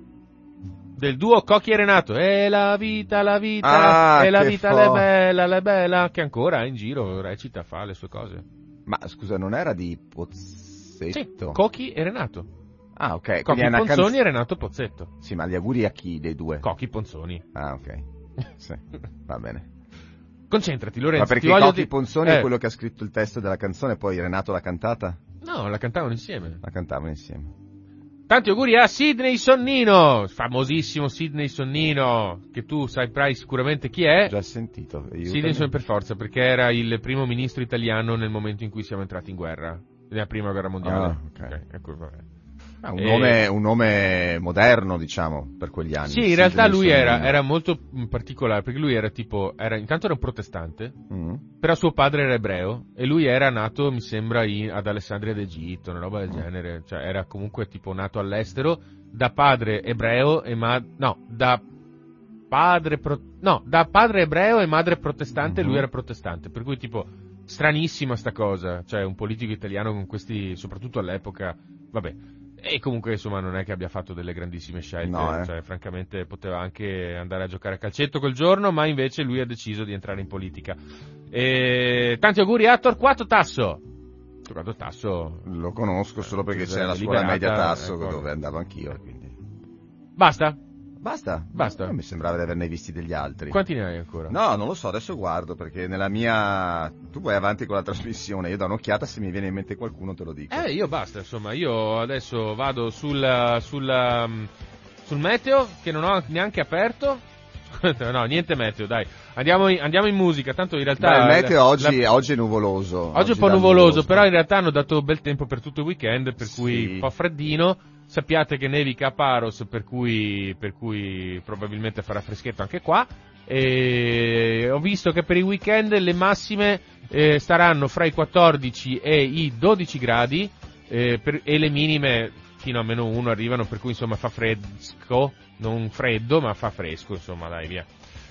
del duo Cocchi e Renato. E la vita, la vita, Ah, e la vita, fo- le bella, le bella, che ancora è in giro, recita, fa le sue cose. Ma scusa, non era di Sì, Pozzetto? Cocchi e Renato. ah, ok. Cocchi Ponzoni canz- e Renato Pozzetto. Sì, ma gli auguri a chi dei due? Cocchi Ponzoni. ah, ok. Sì, va bene. Concentrati, Lorenzo. ma perché ti Cocchi di- Ponzoni Eh, è quello che ha scritto il testo della canzone, poi Renato l'ha cantata? No, la cantavano insieme. La cantavano insieme. Tanti auguri a Sidney Sonnino, famosissimo Sidney Sonnino, che tu saprai sicuramente chi è. Ho già sentito. aiutami. Sidney Sonnino per forza, perché era il primo ministro italiano nel momento in cui siamo entrati in guerra, nella prima guerra mondiale. Ah, ok. ecco, vabbè. Ah, un, E- nome, un nome moderno, diciamo, per quegli anni. Sì, in realtà lui era, era molto mm, particolare, perché lui era tipo, era, intanto era un protestante, Mm. però suo padre era ebreo, e lui era nato, mi sembra, in- ad Alessandria d'Egitto, una roba del genere, cioè era comunque tipo nato all'estero, da padre ebreo e ma... no, da padre... pro- no, da padre ebreo e madre protestante, Mhm. lui era protestante, per cui tipo, stranissima sta cosa, cioè un politico italiano con questi, soprattutto all'epoca, vabbè, e comunque insomma non è che abbia fatto delle grandissime scelte, No, eh. cioè francamente poteva anche andare a giocare a calcetto quel giorno, ma invece lui ha deciso di entrare in politica. E... Tanti auguri a Torquato Tasso! Torquato Tasso... Lo conosco solo perché Chiesa c'è la scuola liberata, media Tasso ecco. dove andavo anch'io. Quindi... Basta? Basta? Basta. Eh, Mi sembrava di averne visti degli altri. Quanti ne hai ancora? No, non lo so, adesso guardo perché nella mia... Tu vai avanti con la trasmissione, io do un'occhiata, se mi viene in mente qualcuno te lo dico. Eh, io basta, insomma, io adesso vado sul, sul, um, sul meteo, che non ho neanche aperto. no, niente meteo, dai. Andiamo in, andiamo in musica, tanto in realtà... Beh, il meteo oggi, la- oggi è nuvoloso. Oggi è un po' nuvoloso, nuvoloso. però in realtà hanno dato bel tempo per tutto il weekend, per Sì. cui un po' freddino. Sappiate che nevica a Paros, per cui, per cui probabilmente farà freschetto anche qua. E ho visto che per il weekend le massime eh, staranno fra i 14 e i 12 gradi eh, per- e le minime fino a meno 1 arrivano, per cui insomma fa fresco, non freddo, ma fa fresco, insomma, dai, via.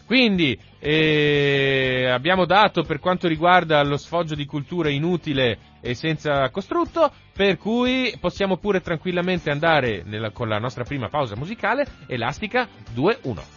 Quindi eh, abbiamo dato per quanto riguarda lo sfoggio di cultura inutile e senza costrutto, per cui possiamo pure tranquillamente andare nella- con la nostra prima pausa musicale, Elastica 2-1.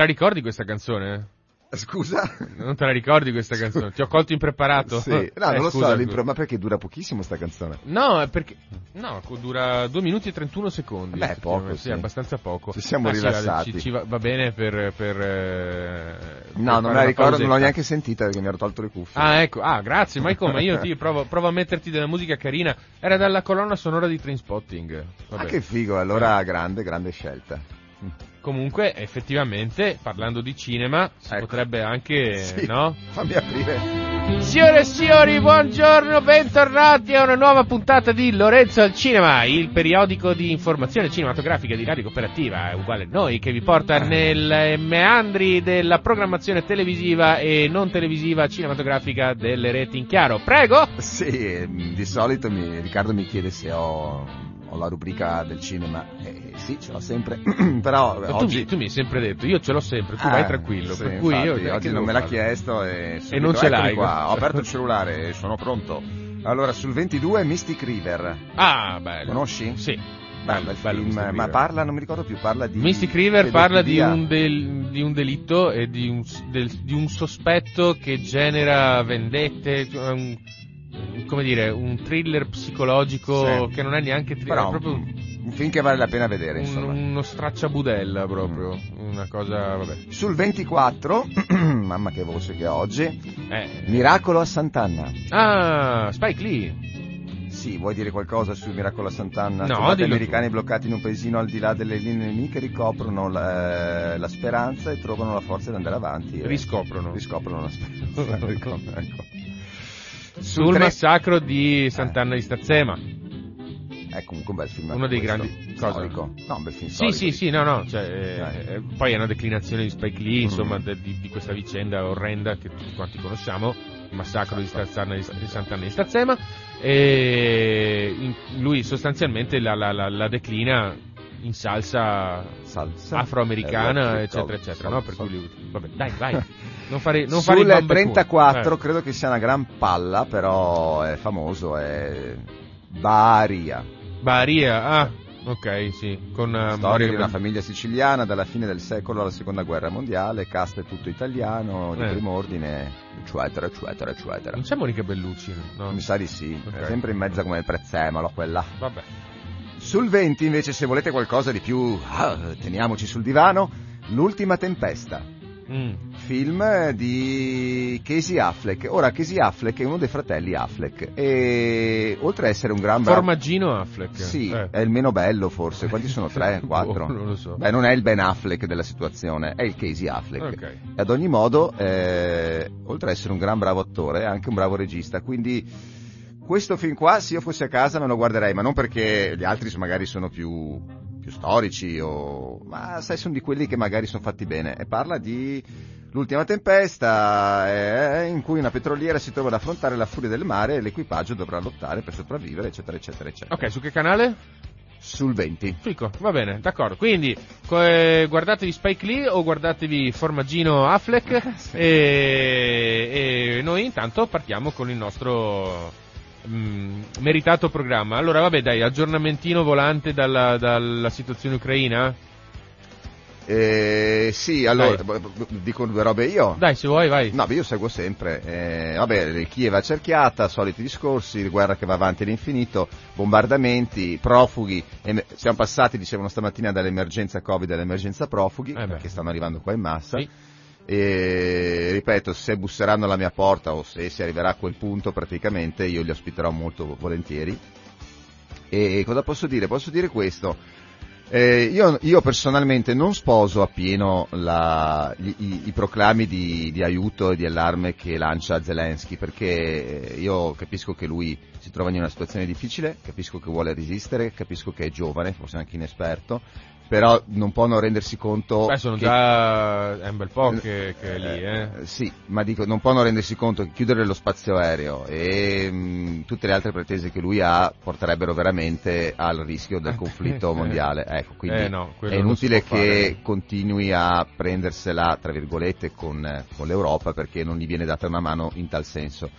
La ricordi questa canzone? Scusa? Non te la ricordi questa canzone? Ti ho colto impreparato? Sì. No, Eh, non lo scusa, so, scusa. l'impro- ma perché dura pochissimo sta canzone? No, è perché. No, dura 2 minuti e 31 secondi. Beh, poco, sì, sì. abbastanza poco. Ci siamo Ah, sì, rilassati. ci, ci va, va bene per. per, eh, per No, fare non me la ricordo, non l'ho pausetta. neanche sentita perché mi ero tolto le cuffie. Ah, ecco, ah, grazie, ma come? Io ti provo, provo a metterti della musica carina. Era dalla colonna sonora di Trainspotting. Vabbè. Ah, che figo, allora grande, grande scelta. Comunque, effettivamente, parlando di cinema, si Ecco. potrebbe anche. Sì. No? Fammi aprire. Signore e signori, buongiorno, bentornati a una nuova puntata di Lorenzo al Cinema, il periodico di informazione cinematografica di Radio Cooperativa, uguale a noi, che vi porta nei meandri della programmazione televisiva e non televisiva cinematografica delle reti in chiaro. Prego! Sì, di solito mi- Riccardo mi chiede se ho, ho la rubrica del cinema. Eh, sì, ce l'ho sempre. Però tu, oggi... mi, tu mi hai sempre detto, io ce l'ho sempre, tu Ah, vai tranquillo, sì, per cui io... infatti, eh, oggi non me l'ha chiesto e, subito, non ce l'hai, qua. Ho aperto il cellulare e sono pronto. Allora, sul 22 Mystic River. Ah, bello. Conosci? Sì. Bello, bel bello Mystic ma parla, non mi ricordo più, parla di... Mystic River parla di un, del- di un delitto e di un, del- di un sospetto che genera vendette, un- come dire, un thriller psicologico Sì. che non è neanche thriller, Però, è proprio un film che vale la pena vedere, un- insomma. uno stracciabudella proprio, una cosa, vabbè. Sul 24, mamma che voce che ho oggi, Eh. Miracolo a Sant'Anna. Ah, Spike Lee. Sì, vuoi dire qualcosa sul Miracolo a Sant'Anna? No, dillo americani tu. bloccati in un paesino al di là delle linee nemiche ricoprono la, eh, la speranza e trovano la forza di andare avanti. Riscoprono. Riscoprono la speranza. ecco, Sul tre- massacro di Sant'Anna di Stazzema. È comunque un bel film. Uno dei grandi- cosa? Storico. No, un bel film Sì, storico. sì, sì, no, no, cioè, eh, eh, poi è una declinazione di Spike Lee, Mm. insomma, de- di, di questa vicenda orrenda che tutti quanti conosciamo, il massacro di, Stazzana, di Sant'Anna di Stazzema, e lui sostanzialmente la, la- la- la declina in salsa Salsa. afroamericana, Eh, eccetera, eccetera, no? Per cui lui, vabbè, dai, vai, non fare, non fare Sul bambecù. 34 Eh. credo che sia una gran palla, però è famoso, è Baria. Baria, ah, ok, sì, con uh, Storia di Monica una famiglia siciliana dalla fine del secolo alla seconda guerra mondiale, cast è tutto italiano, di Eh. primo ordine, eccetera, eccetera, eccetera. Non c'è Monica Bellucci, no? Mi sa di sì, Ok. è sempre in mezzo come il prezzemolo quella. Vabbè. Sul 20 invece se volete qualcosa di più, ah, teniamoci sul divano, l'ultima tempesta. Mm. film di Casey Affleck. Ora, Casey Affleck è uno dei fratelli Affleck e oltre a essere un gran bravo... Formaggino Affleck. Sì, Eh. è il meno bello forse. Quanti sono? Tre? Quattro? Boh, non lo so. Beh, non è il Ben Affleck della situazione, è il Casey Affleck. Ok. E ad ogni modo, eh, oltre a essere un gran bravo attore, è anche un bravo regista, quindi questo film qua, se io fossi a casa me lo guarderei, ma non perché gli altri magari sono più, più storici, o... ma sai, sono di quelli che magari sono fatti bene. E parla di l'ultima tempesta eh, in cui una petroliera si trova ad affrontare la furia del mare e l'equipaggio dovrà lottare per sopravvivere, eccetera, eccetera, eccetera. Ok, su che canale? Sul 20. Fico, va bene, d'accordo. Quindi, eh, guardatevi Spike Lee o guardatevi Formaggino Affleck e, e noi intanto partiamo con il nostro mm, meritato programma. Allora, vabbè, dai, aggiornamentino volante dalla, dalla situazione ucraina? Eh, sì, allora, Dai. dico due robe io. Dai, se vuoi, vai. No, beh, io seguo sempre. Eh, vabbè, Kiev accerchiata, soliti discorsi, guerra che va avanti all'infinito, bombardamenti, profughi. em- siamo passati, dicevano stamattina, dall'emergenza Covid all'emergenza profughi, Eh perché stanno arrivando qua in massa. Sì. E ripeto, se busseranno alla mia porta o se si arriverà a quel punto, praticamente io li ospiterò molto volentieri. E cosa posso dire? Posso dire questo. Eh, io, io personalmente non sposo appieno la- gli- i, i proclami di, di aiuto e di allarme che lancia Zelensky perché eh, io capisco che lui si trova in una situazione difficile, capisco che vuole resistere, capisco che è giovane, forse anche inesperto, però non può non rendersi conto Beh, sono che- già è un bel po' che, che è lì, eh. eh, Sì, ma dico, non può non rendersi conto che chiudere lo spazio aereo e mh, tutte le altre pretese che lui ha porterebbero veramente al rischio del conflitto Eh. mondiale. Ecco, quindi Eh, no, è inutile che continui a prendersela, tra virgolette, con, eh, con l'Europa perché non gli viene data una mano in tal senso.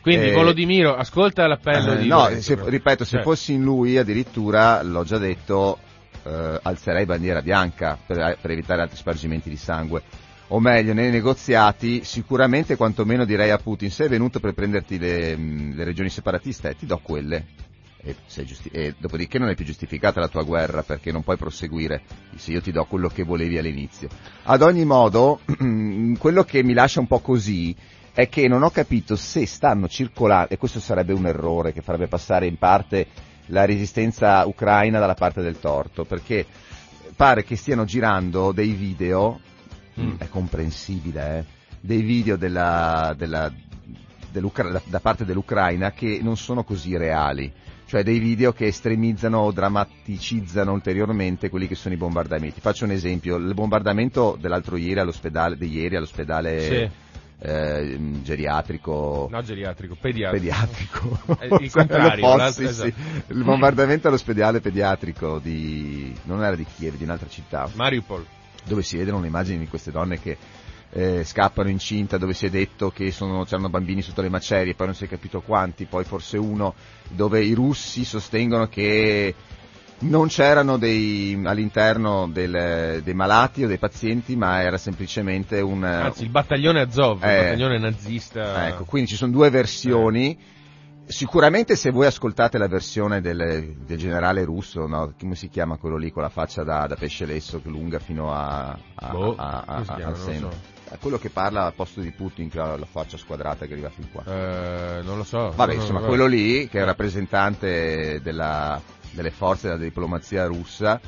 Quindi, Eh, Volodimiro, ascolta l'appello Eh, di no, se- ripeto, se Cioè, fossi in lui addirittura, l'ho già detto, eh, alzerei bandiera bianca per, per evitare altri spargimenti di sangue. O meglio, nei negoziati, sicuramente quantomeno direi a Putin, sei venuto per prenderti le, mh, le regioni separatiste, eh, ti do quelle. E, giusti- e dopodiché non è più giustificata la tua guerra perché non puoi proseguire se io ti do quello che volevi all'inizio. Ad ogni modo, quello che mi lascia un po' così è che non ho capito se stanno circolando, e questo sarebbe un errore che farebbe passare in parte la resistenza ucraina dalla parte del torto, perché pare che stiano girando dei video, Mm. è comprensibile, eh, dei video della, della- da parte dell'Ucraina che non sono così reali, cioè dei video che estremizzano o drammaticizzano ulteriormente quelli che sono i bombardamenti. Faccio un esempio, il bombardamento dell'altro ieri all'ospedale, di ieri all'ospedale Sì. Eh, geriatrico, No, geriatrico, pediatrico. pediatrico. Eh, il contrario, l'altro- Fossi, sì. esatto. Il bombardamento all'ospedale pediatrico di, non era di Kiev, di un'altra città, Mariupol. dove si vedono le immagini di queste donne che eh, scappano incinta, dove si è detto che sono, c'erano bambini sotto le macerie, poi non si è capito quanti, poi forse uno, dove i russi sostengono che non c'erano dei, all'interno del- dei malati o dei pazienti, ma era semplicemente un... Anzi, il battaglione Azov, il Eh. battaglione nazista. Ecco, quindi ci sono due versioni. Sicuramente se voi ascoltate la versione del, del generale russo, no? come si chiama quello lì con la faccia da, da pesce lesso che lunga fino a, a- Boh, a- a- chiama? al seno? so. Quello che parla al posto di Putin che ha la faccia squadrata che arriva fin qua. Eh, non lo so. Vabbè, No, insomma, vabbè. quello lì che è rappresentante della- delle forze della diplomazia russa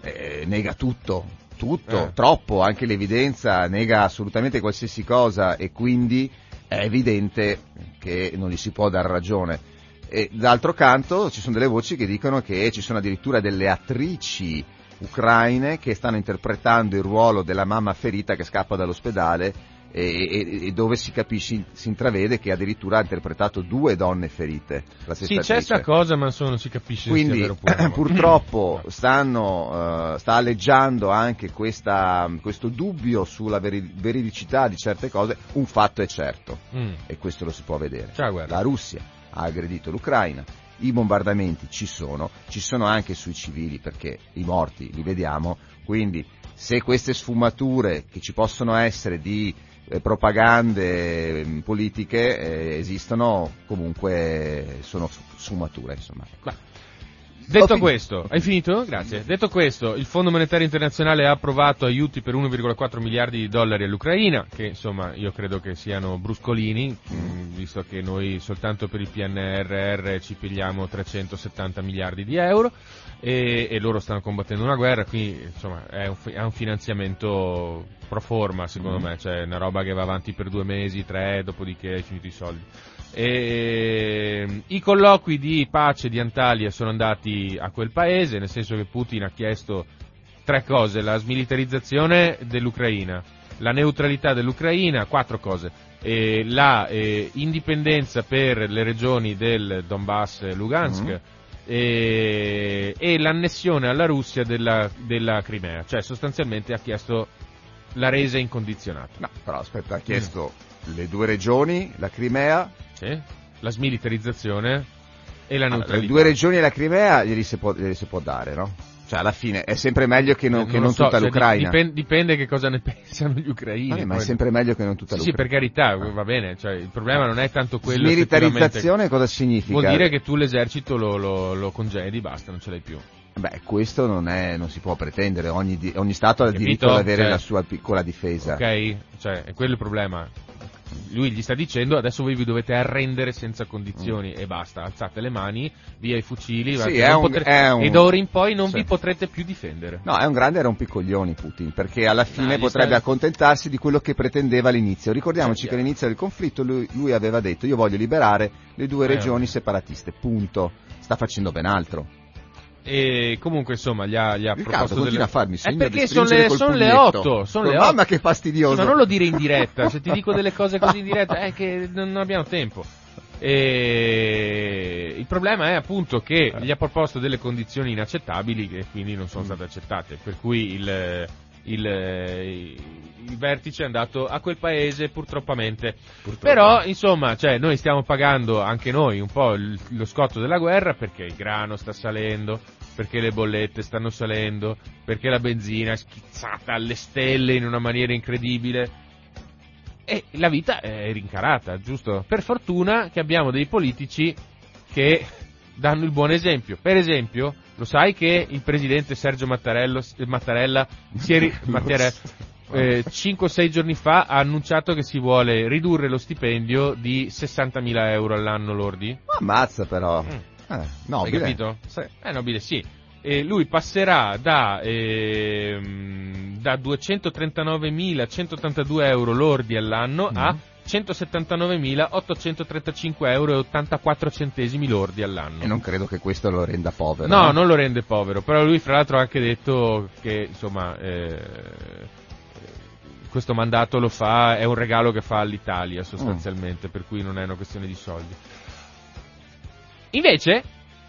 eh, nega tutto, tutto, Eh. troppo, anche l'evidenza nega assolutamente qualsiasi cosa e quindi è evidente che non gli si può dar ragione. E d'altro canto ci sono delle voci che dicono che ci sono addirittura delle attrici ucraine che stanno interpretando il ruolo della mamma ferita che scappa dall'ospedale e, e- dove si capisce, si intravede che addirittura ha interpretato due donne ferite. La Sì, c'è attrice. sta cosa, ma non si capisce se Quindi sia oppure no. purtroppo stanno, eh, sta alleggiando anche questa- questo dubbio sulla veri- veridicità di certe cose, un fatto è certo Mm. e questo lo si può vedere. Guarda. La Russia ha aggredito l'Ucraina, i bombardamenti ci sono, ci sono anche sui civili perché i morti li vediamo, quindi se queste sfumature che ci possono essere di propagande eh, politiche eh, esistono, comunque sono sfumature insomma. Ma- Detto questo, hai finito? Grazie. Detto questo, il Fondo Monetario Internazionale ha approvato aiuti per 1,4 miliardi di dollari all'Ucraina, che insomma io credo che siano bruscolini, mh, visto che noi soltanto per il PNRR ci pigliamo 370 miliardi di euro e, e loro stanno combattendo una guerra, quindi insomma è un, è un finanziamento pro forma secondo me, cioè una roba che va avanti per due mesi, tre, dopodiché hai finito i soldi. E, I colloqui di pace di Antalya sono andati a quel paese, nel senso che Putin ha chiesto tre cose, la smilitarizzazione dell'Ucraina, la neutralità dell'Ucraina, quattro cose, e la eh, indipendenza per le regioni del Donbass e Lugansk Mhm. e, e l'annessione alla Russia della, della Crimea, cioè sostanzialmente ha chiesto la resa incondizionata. No, però aspetta, ha chiesto le due regioni, la Crimea, Sì? La smilitarizzazione e la Allora, neutralità. le due regioni e la Crimea glieli si può, glieli si può dare, no? Cioè, alla fine è sempre meglio che non, Eh, che non so, tutta cioè, l'Ucraina. Dipende, dipende che cosa ne pensano gli ucraini. Vabbè, ma è sempre meglio che non tutta Sì, sì, per l'Ucraina. carità, va bene, cioè, il problema non è tanto quello Smilitarizzazione cosa significa? Vuol dire che tu l'esercito lo, lo, lo congedi, basta, non ce l'hai più. Beh, questo non, è, non si può pretendere, ogni, ogni Stato ha il diritto ad avere Cioè- la sua piccola difesa. Ok? Cioè, è quello il problema. Lui gli sta dicendo adesso voi vi dovete arrendere senza condizioni e basta, alzate le mani, via i fucili, Sì, è un- potre- è un- e da ora in poi non sì. vi potrete più difendere. No, è un grande rompicoglioni Putin, perché alla fine gli potrebbe sta- accontentarsi di quello che pretendeva all'inizio. Ricordiamoci Eh, che all'inizio del conflitto lui, lui aveva detto io voglio liberare le due Eh, regioni separatiste, punto. Sta facendo ben altro. E comunque insomma gli ha, gli ha Riccardo proposto continua delle... a farmi segno perché sono le, sono le pugnetto. 8, sono le Oh, 8. Mamma che fastidioso. Ma non lo dire in diretta, se ti dico delle cose così in diretta è che non abbiamo tempo. E il problema è appunto che gli ha proposto delle condizioni inaccettabili e quindi non sono state accettate, per cui il, il, il vertice è andato a quel paese purtroppamente. Però insomma, cioè, noi stiamo pagando anche noi un po' il- lo scotto della guerra perché il grano sta salendo, perché le bollette stanno salendo, perché la benzina è schizzata alle stelle in una maniera incredibile. E la vita è rincarata, giusto? Per fortuna che abbiamo dei politici che danno il buon esempio. Per esempio, lo sai che il presidente Sergio Mattarello, Mattarella ri- Mattarella, eh, 5-6 giorni fa ha annunciato che si vuole ridurre lo stipendio di 60.000 euro all'anno lordi. Ammazza però. Mm. Eh, Hai nobile. capito? Sì. È nobile, sì. E lui passerà da, ehm, da 239.182 euro lordi all'anno a Mm. 179.835 euro e 84 centesimi lordi all'anno. E non credo che questo lo renda povero. No, eh. non lo rende povero, però lui fra l'altro ha anche detto che insomma eh, questo mandato lo fa, è un regalo che fa all'Italia sostanzialmente, per cui non è una questione di soldi. Invece,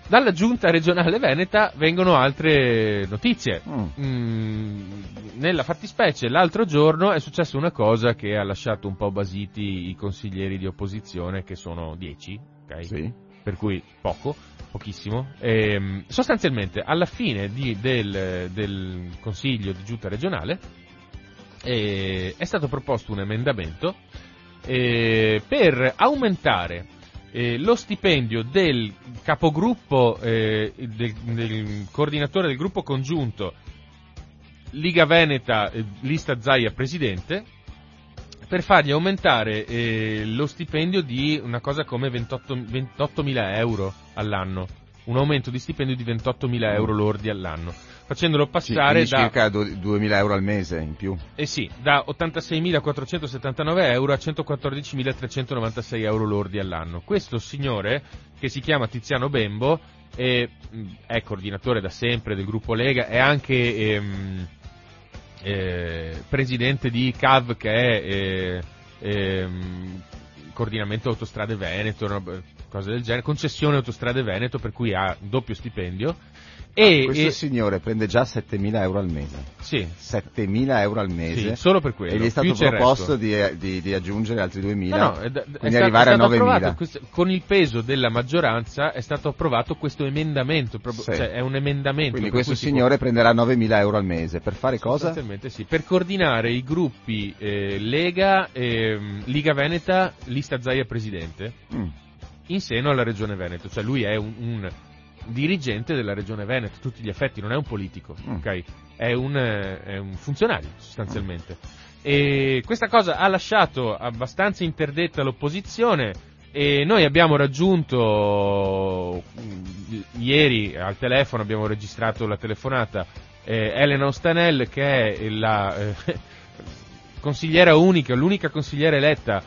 dalla giunta regionale veneta vengono altre notizie. Mm. Mm, nella fattispecie l'altro giorno è successa una cosa che ha lasciato un po' basiti i consiglieri di opposizione, che sono 10, ok? Sì. per cui poco, pochissimo. Ehm, sostanzialmente, alla fine di- del, del consiglio di giunta regionale eh, è stato proposto un emendamento eh, per aumentare eh, lo stipendio del capogruppo, eh, del, del coordinatore del gruppo congiunto Liga Veneta, eh, lista Zaia presidente, per fargli aumentare eh, lo stipendio di una cosa come 28 28.000 euro all'anno. Un aumento di stipendio di 28.000 euro lordi all'anno, facendolo Sì, passare quindi da, circa du- 2000 euro al mese in più. eh sì, da 86.479 euro a 114.396 euro lordi all'anno. Questo signore, che si chiama Tiziano Bembo, è, mh, è coordinatore da sempre del gruppo Lega, è anche ehm, eh, presidente di CAV che è eh, ehm, coordinamento autostrade Veneto, cose del genere, concessione autostrade Veneto per cui ha doppio stipendio e, Questo e- signore prende già 7000 euro al mese. sì, 7000 euro al mese. sì, solo per quello. e gli è stato proposto di, di- di aggiungere altri 2000. No, no, è da- è quindi sta- arrivare è a stato 9000. approvato questo- con il peso della maggioranza è stato approvato questo emendamento, proprio- Sì. cioè è un emendamento. Quindi questo signore prenderà 9000 euro al mese. Per fare può- cosa? sì, per coordinare i gruppi eh, Lega, ehm, Liga Veneta, Lista Zaia Presidente, Mm. in seno alla Regione Veneto, cioè lui è un, un dirigente della regione Veneto, a tutti gli effetti, non è un politico, Mm. ok? È un, è un funzionario sostanzialmente. E questa cosa ha lasciato abbastanza interdetta l'opposizione e noi abbiamo raggiunto mm, ieri al telefono, abbiamo registrato la telefonata eh, Elena Ostanel che è la eh, consigliera unica, l'unica consigliera eletta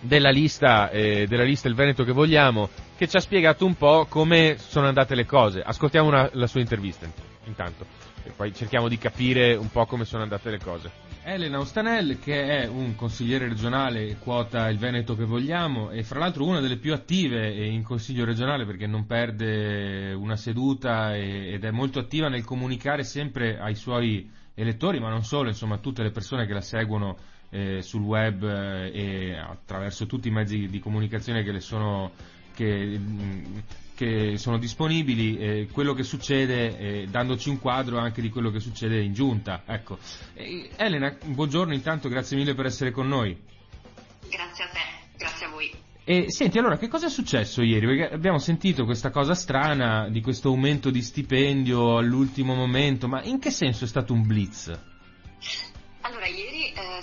della lista, eh, della lista Il Veneto che vogliamo, che ci ha spiegato un po' come sono andate le cose. Ascoltiamo una- la sua intervista intanto e poi cerchiamo di capire un po' come sono andate le cose. Elena Ostanel, che è un consigliere regionale quota il Veneto che vogliamo e fra l'altro una delle più attive in consiglio regionale perché non perde una seduta ed è molto attiva nel comunicare sempre ai suoi elettori, ma non solo, insomma, a tutte le persone che la seguono eh, sul web eh, e attraverso tutti i mezzi di comunicazione che le sono, che, mh, che sono disponibili, eh, quello che succede, eh, dandoci un quadro anche di quello che succede in giunta. Ecco. Eh, Elena, buongiorno intanto, grazie mille per essere con noi. Grazie a te, grazie a voi. E senti, allora, che cosa è successo ieri? Perché abbiamo sentito questa cosa strana di questo aumento di stipendio all'ultimo momento, ma in che senso è stato un blitz? Allora, ieri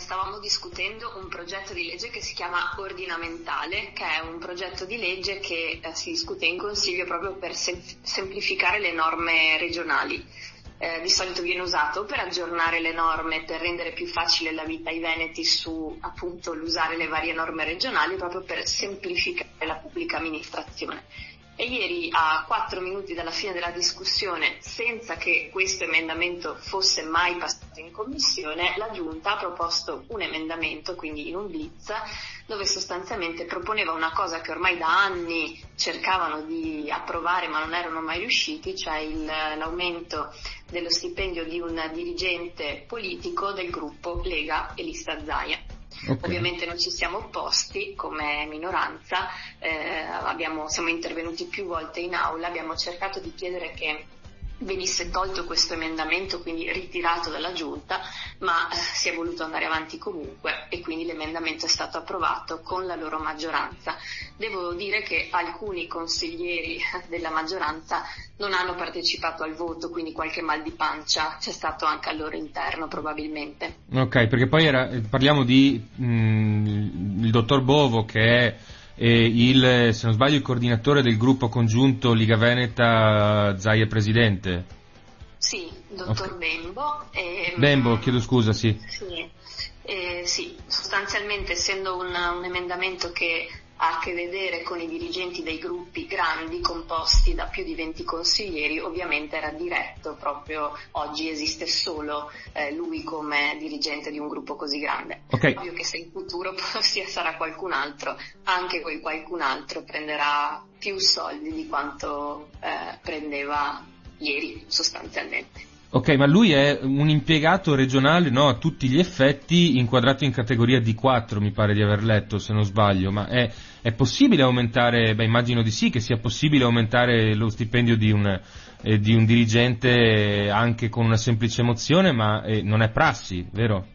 stavamo discutendo un progetto di legge che si chiama Ordinamentale, che è un progetto di legge che eh, si discute in Consiglio proprio per sem- semplificare le norme regionali. Eh, di solito viene usato per aggiornare le norme, per rendere più facile la vita ai veneti su appunto l'usare le varie norme regionali, proprio per semplificare la pubblica amministrazione. E ieri a quattro minuti dalla fine della discussione, senza che questo emendamento fosse mai passato in commissione, la Giunta ha proposto un emendamento, quindi in un blitz, dove sostanzialmente proponeva una cosa che ormai da anni cercavano di approvare ma non erano mai riusciti, cioè il- l'aumento dello stipendio di un dirigente politico del gruppo Lega e Lista Zaia. Ovviamente non ci siamo opposti come minoranza, eh, abbiamo- siamo intervenuti più volte in aula, abbiamo cercato di chiedere che venisse tolto questo emendamento, quindi ritirato dalla giunta, ma eh, si è voluto andare avanti comunque e quindi l'emendamento è stato approvato con la loro maggioranza. Devo dire che alcuni consiglieri della maggioranza non hanno partecipato al voto, quindi qualche mal di pancia c'è stato anche al loro interno probabilmente. Ok, perché poi era- eh, parliamo di mm, il dottor Bovo che è il, se non sbaglio, il coordinatore del gruppo congiunto Liga Veneta Zaia Presidente. Sì, dottor Ok. Bembo. e- Bembo, chiedo scusa, sì. Sì, eh, sì, sostanzialmente essendo un, un emendamento che ha a che vedere con i dirigenti dei gruppi grandi composti da più di 20 consiglieri, ovviamente era diretto proprio oggi esiste solo eh, lui come dirigente di un gruppo così grande. Ok. Ovvio che se in futuro sia sarà qualcun altro, anche quel qualcun altro prenderà più soldi di quanto eh, prendeva ieri sostanzialmente. Ok, ma lui è un impiegato regionale, no, a tutti gli effetti, inquadrato in categoria D4, mi pare di aver letto, se non sbaglio, ma è, è possibile aumentare, beh immagino di sì, che sia possibile aumentare lo stipendio di un, eh, di un dirigente anche con una semplice mozione, ma eh, non è prassi, vero?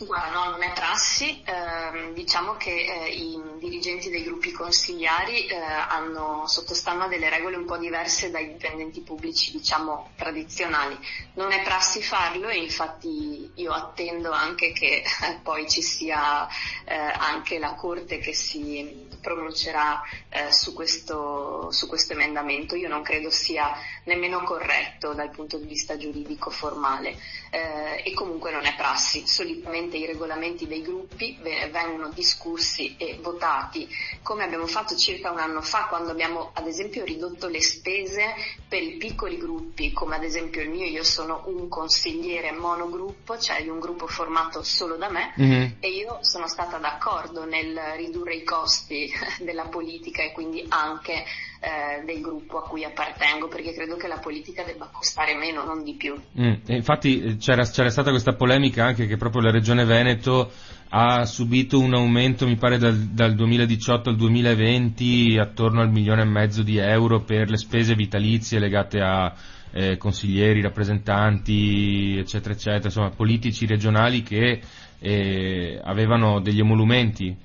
Guarda, no, non è prassi, ehm, diciamo che eh, i dirigenti dei gruppi consigliari eh, hanno, sottostanno a delle regole un po' diverse dai dipendenti pubblici, diciamo, tradizionali. Non è prassi farlo e infatti io attendo anche che eh, poi ci sia eh, anche la Corte che si pronuncerà eh, su, questo, su questo emendamento. Io non credo sia nemmeno corretto dal punto di vista giuridico formale eh, e comunque non è prassi. Solitamente i regolamenti dei gruppi ve- vengono discussi e votati come abbiamo fatto circa un anno fa quando abbiamo ad esempio ridotto le spese per i piccoli gruppi come ad esempio il mio, io sono un consigliere monogruppo, cioè di un gruppo formato solo da me Mhm. e io sono stata d'accordo nel ridurre i costi della politica e quindi anche eh, del gruppo a cui appartengo perché credo che la politica debba costare meno, non di più. Mm, infatti eh, c'era, c'era stata questa polemica anche che proprio la Regione Veneto ha subito un aumento, mi pare, dal, dal 2018 al 2020 attorno al milione e mezzo di euro per le spese vitalizie legate a eh, consiglieri, rappresentanti, eccetera, eccetera, insomma politici regionali che eh, avevano degli emolumenti.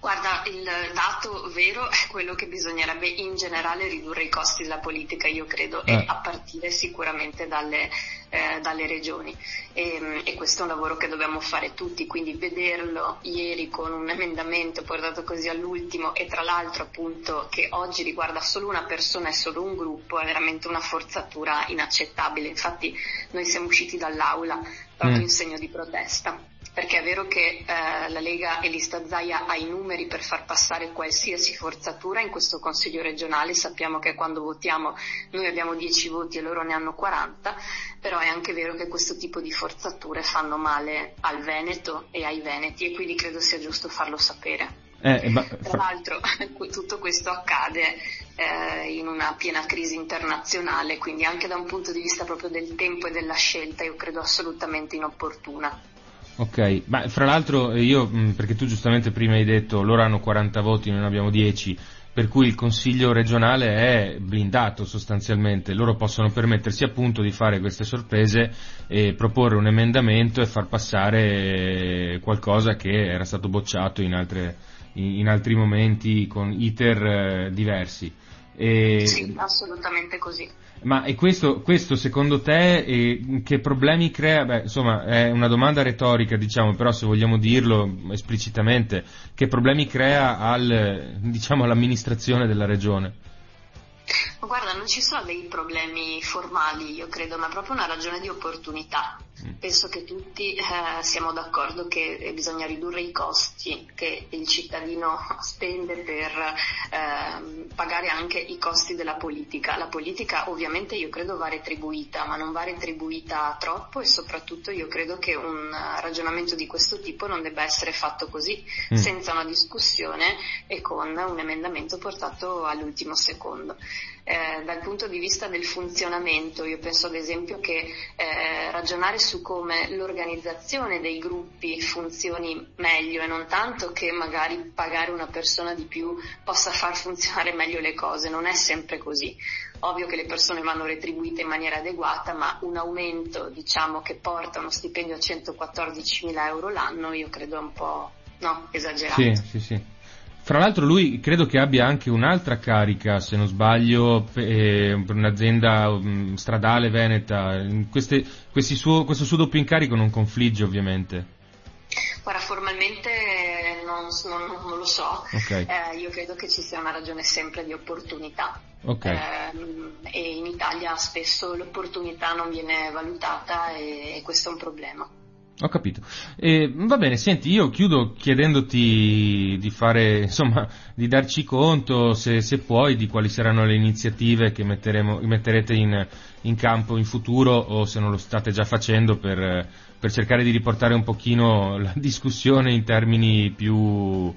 Guarda, il dato vero è quello che bisognerebbe in generale ridurre i costi della politica, io credo, eh. e a partire sicuramente dalle, eh, dalle regioni. E, e, questo è un lavoro che dobbiamo fare tutti, quindi vederlo ieri con un emendamento portato così all'ultimo e tra l'altro appunto che oggi riguarda solo una persona e solo un gruppo è veramente una forzatura inaccettabile. Infatti noi siamo usciti dall'aula proprio mm. in segno di protesta perché è vero che eh, la Lega e Lista Zaia ha i numeri per far passare qualsiasi forzatura in questo Consiglio regionale, sappiamo che quando votiamo noi abbiamo 10 voti e loro ne hanno 40, però è anche vero che questo tipo di forzature fanno male al Veneto e ai Veneti e quindi credo sia giusto farlo sapere. Eh, ma... Tra l'altro tutto questo accade eh, in una piena crisi internazionale, quindi anche da un punto di vista proprio del tempo e della scelta io credo assolutamente inopportuna. Ok, ma fra l'altro eh, io, mm, perché tu giustamente prima hai detto loro hanno 40 voti, noi ne abbiamo 10, per cui il Consiglio regionale è blindato sostanzialmente, loro possono permettersi appunto di fare queste sorprese e proporre un emendamento e far passare qualcosa che era stato bocciato in, altre, in altri momenti con iter eh, diversi. E... Sì, assolutamente così. Ma e questo, questo secondo te eh, che problemi crea? Beh, insomma, è una domanda retorica, diciamo, però se vogliamo dirlo esplicitamente, che problemi crea al, diciamo, all'amministrazione della regione? Guarda, non ci sono dei problemi formali, io credo, ma proprio una ragione di opportunità. Mm. Penso che tutti eh, siamo d'accordo che bisogna ridurre i costi che il cittadino spende per eh, pagare anche i costi della politica. La politica ovviamente io credo va retribuita, ma non va retribuita troppo e soprattutto io credo che un ragionamento di questo tipo non debba essere fatto così, mm. senza una discussione e con un emendamento portato all'ultimo secondo eh, dal punto di vista del funzionamento, io penso ad esempio che eh, ragionare su come l'organizzazione dei gruppi funzioni meglio e non tanto che magari pagare una persona di più possa far funzionare meglio le cose, non è sempre così. Ovvio che le persone vanno retribuite in maniera adeguata, ma un aumento diciamo, che porta uno stipendio a 114 mila euro l'anno io credo è un po' no, esagerato. Sì, sì, sì. Fra l'altro lui credo che abbia anche un'altra carica, se non sbaglio, eh, per un'azienda um, stradale veneta. Queste, suo, questo suo doppio incarico non confligge ovviamente. Guarda, formalmente non, non, non lo so, okay. eh, io credo che ci sia una ragione sempre di opportunità. Okay. Eh, e in Italia spesso l'opportunità non viene valutata e, e questo è un problema. Ho capito. Eh, va bene, senti, io chiudo chiedendoti di fare, insomma, di darci conto, se, se puoi, di quali saranno le iniziative che metterete in, in, campo in futuro o se non lo state già facendo per, per cercare di riportare un pochino la discussione in termini più,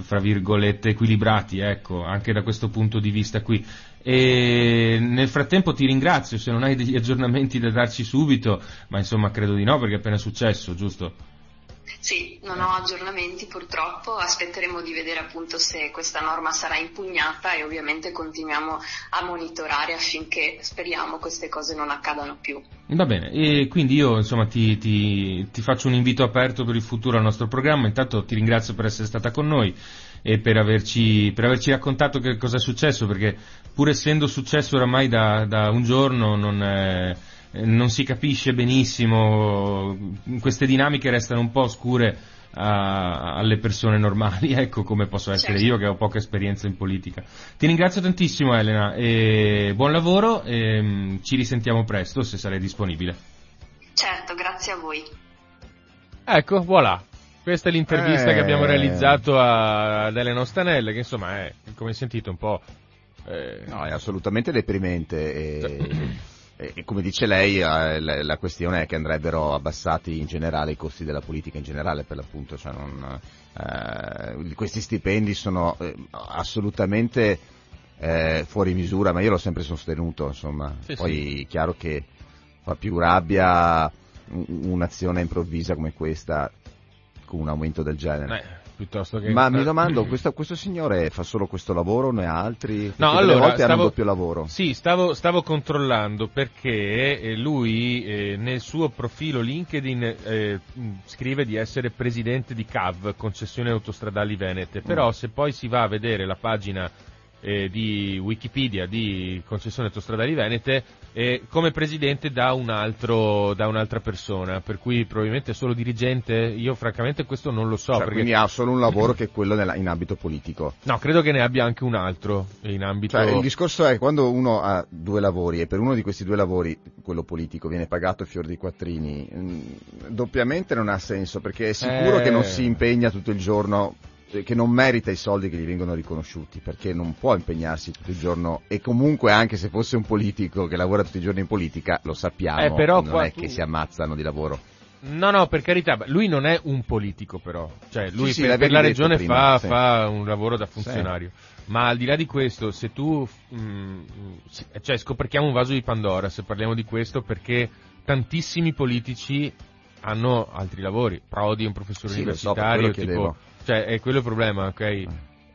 fra virgolette, equilibrati, ecco, anche da questo punto di vista qui. E nel frattempo ti ringrazio, se non hai degli aggiornamenti da darci subito, ma insomma credo di no perché è appena successo, giusto? Sì, non ho aggiornamenti purtroppo, aspetteremo di vedere appunto se questa norma sarà impugnata e ovviamente continuiamo a monitorare affinché speriamo queste cose non accadano più. Va bene, e quindi io insomma ti, ti, ti faccio un invito aperto per il futuro al nostro programma, intanto ti ringrazio per essere stata con noi e per averci, per averci raccontato che cosa è successo, perché pur essendo successo oramai da, da un giorno non, è, non, si capisce benissimo, queste dinamiche restano un po' oscure a, alle persone normali, ecco come posso essere certo. io che ho poca esperienza in politica. Ti ringrazio tantissimo Elena e buon lavoro e mm, ci risentiamo presto se sarai disponibile. Certo, grazie a voi. Ecco, voilà. Questa è l'intervista eh... che abbiamo realizzato a, ad Elena Ostanelle, che insomma è, come hai sentito, un po'... Eh... No, è assolutamente deprimente e, e come dice lei eh, la, questione è che andrebbero abbassati in generale i costi della politica in generale per l'appunto, cioè non, eh, questi stipendi sono eh, assolutamente eh, fuori misura, ma io l'ho sempre sostenuto, insomma, sì, poi sì. chiaro che fa più rabbia un'azione improvvisa come questa con un aumento del genere. Eh, che... Ma mi domando, questo, questo signore fa solo questo lavoro, ne ha altri? Perché No, allora, volte stavo- doppio lavoro. Sì, stavo, stavo controllando perché eh, lui eh, nel suo profilo LinkedIn eh, scrive di essere presidente di CAV, Concessioni Autostradali Venete, però Mm. se poi si va a vedere la pagina eh, di Wikipedia di Concessioni Autostradali Venete, eh, come presidente da, un altro, da un'altra persona, per cui probabilmente è solo dirigente, io francamente questo non lo so. Cioè, perché... Quindi ha solo un lavoro che è quello nella- in ambito politico. No, credo che ne abbia anche un altro in ambito... Cioè, il discorso è quando uno ha due lavori e per uno di questi due lavori, quello politico, viene pagato fior di quattrini, mh, doppiamente non ha senso perché è sicuro Eh. che non si impegna tutto il giorno, eh, che non merita i soldi che gli vengono riconosciuti perché non può impegnarsi tutto il giorno e comunque anche se fosse un politico che lavora tutti i giorni in politica, lo sappiamo, Eh, però non è tu- che si ammazzano di lavoro. No, no, per carità, lui non è un politico però, cioè lui Sì, sì, per, per l'avevi la regione prima, fa, sì. fa un lavoro da funzionario, ma al di là di questo, se tu, mm, sì, cioè scoperchiamo un vaso di Pandora se parliamo di questo perché tantissimi politici hanno altri lavori, Prodi è un professore Sì, so, per universitario, quello tipo. Cioè è quello il problema, ok?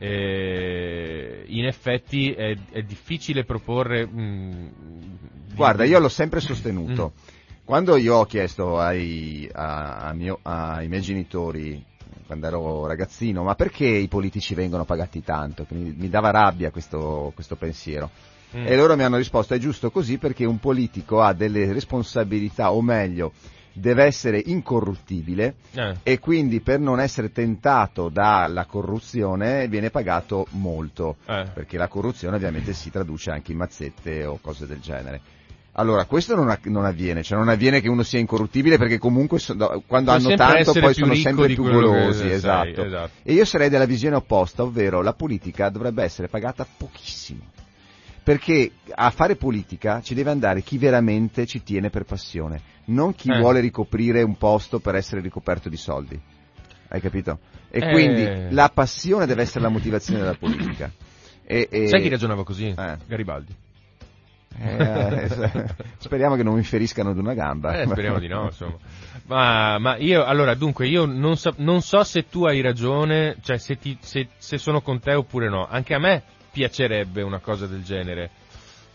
Eh. In effetti è, è difficile proporre... mm, Guarda, io l'ho sempre sostenuto. Quando io ho chiesto ai, a- a mio- ai miei genitori, quando ero ragazzino, ma perché i politici vengono pagati tanto? Mi, mi dava rabbia questo, questo pensiero. Mm. E loro mi hanno risposto, è giusto così perché un politico ha delle responsabilità, o meglio, deve essere incorruttibile Eh. e quindi per non essere tentato dalla corruzione viene pagato molto Eh. perché la corruzione ovviamente si traduce anche in mazzette o cose del genere. Allora, questo non, non avviene, cioè non avviene che uno sia incorruttibile perché comunque so- quando Può hanno tanto poi sono sempre più golosi, sei, esatto. esatto. E io sarei della visione opposta, ovvero la politica dovrebbe essere pagata pochissimo. Perché a fare politica ci deve andare chi veramente ci tiene per passione, non chi Eh. vuole ricoprire un posto per essere ricoperto di soldi. Hai capito? E Eh. quindi la passione deve essere la motivazione della politica. E, e- Sai chi ragionava così? Eh. Garibaldi. Eh, speriamo che non mi feriscano ad una gamba. Eh, speriamo di no, insomma. Ma, ma io, allora, dunque, io non so, non so se tu hai ragione, cioè se, ti- se- se sono con te oppure no. Anche a me piacerebbe una cosa del genere.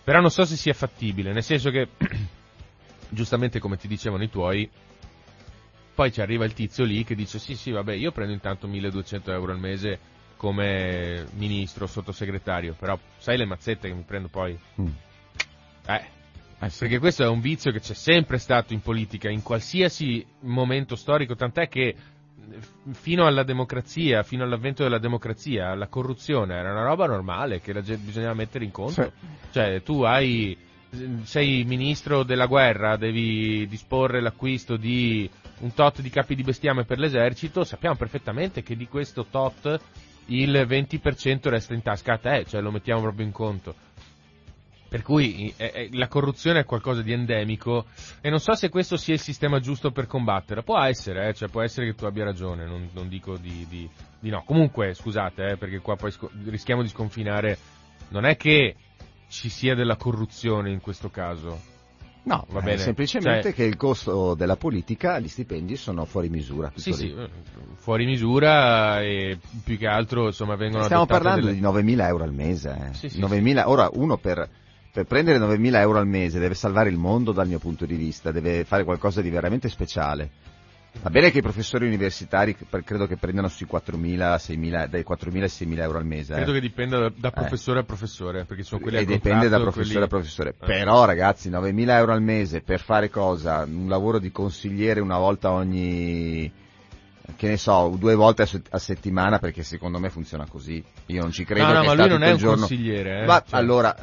Però non so se sia fattibile, nel senso che, giustamente come ti dicevano i tuoi, poi ci arriva il tizio lì che dice sì sì vabbè io prendo intanto 1200 euro al mese come ministro, sottosegretario, però sai le mazzette che mi prendo poi? Mm. Eh, perché questo è un vizio che c'è sempre stato in politica, in qualsiasi momento storico, tant'è che eh, fino alla democrazia, fino all'avvento della democrazia, la corruzione era una roba normale che gente bisognava mettere in conto. Cioè, tu hai, sei ministro della guerra, devi disporre l'acquisto di un tot di capi di bestiame per l'esercito, sappiamo perfettamente che di questo tot il 20% resta in tasca a te, cioè lo mettiamo proprio in conto. Per cui eh, eh, la corruzione è qualcosa di endemico e non so se questo sia il sistema giusto per combatterla. Può essere, eh, cioè può essere che tu abbia ragione, non, non dico di, di- di no. Comunque, scusate, eh, perché qua poi sco- rischiamo di sconfinare. Non è che ci sia della corruzione in questo caso. No, Va bene. semplicemente Cioè- che il costo della politica, gli stipendi sono fuori misura. Sì, sì, fuori misura e più che altro insomma vengono Stiamo parlando delle- di 9.000 euro al mese. eh. Sì, sì, 9.000 Ora, uno per, per prendere 9.000 euro al mese deve salvare il mondo dal mio punto di vista, deve fare qualcosa di veramente speciale. Va bene che i professori universitari credo che prendano sui 4.000, 6.000, dai 4.000 ai 6.000 euro al mese. eh. Credo che dipenda da, da professore a professore, perché sono quelli e a dipende da professore a quelli- professore. Eh. Però ragazzi, 9.000 euro al mese per fare cosa? Un lavoro di consigliere una volta ogni, che ne so, due volte a, se- a settimana perché secondo me funziona così. Io non ci credo No, no, che ma lui non è un giorno. consigliere, eh, Ma cioè- allora,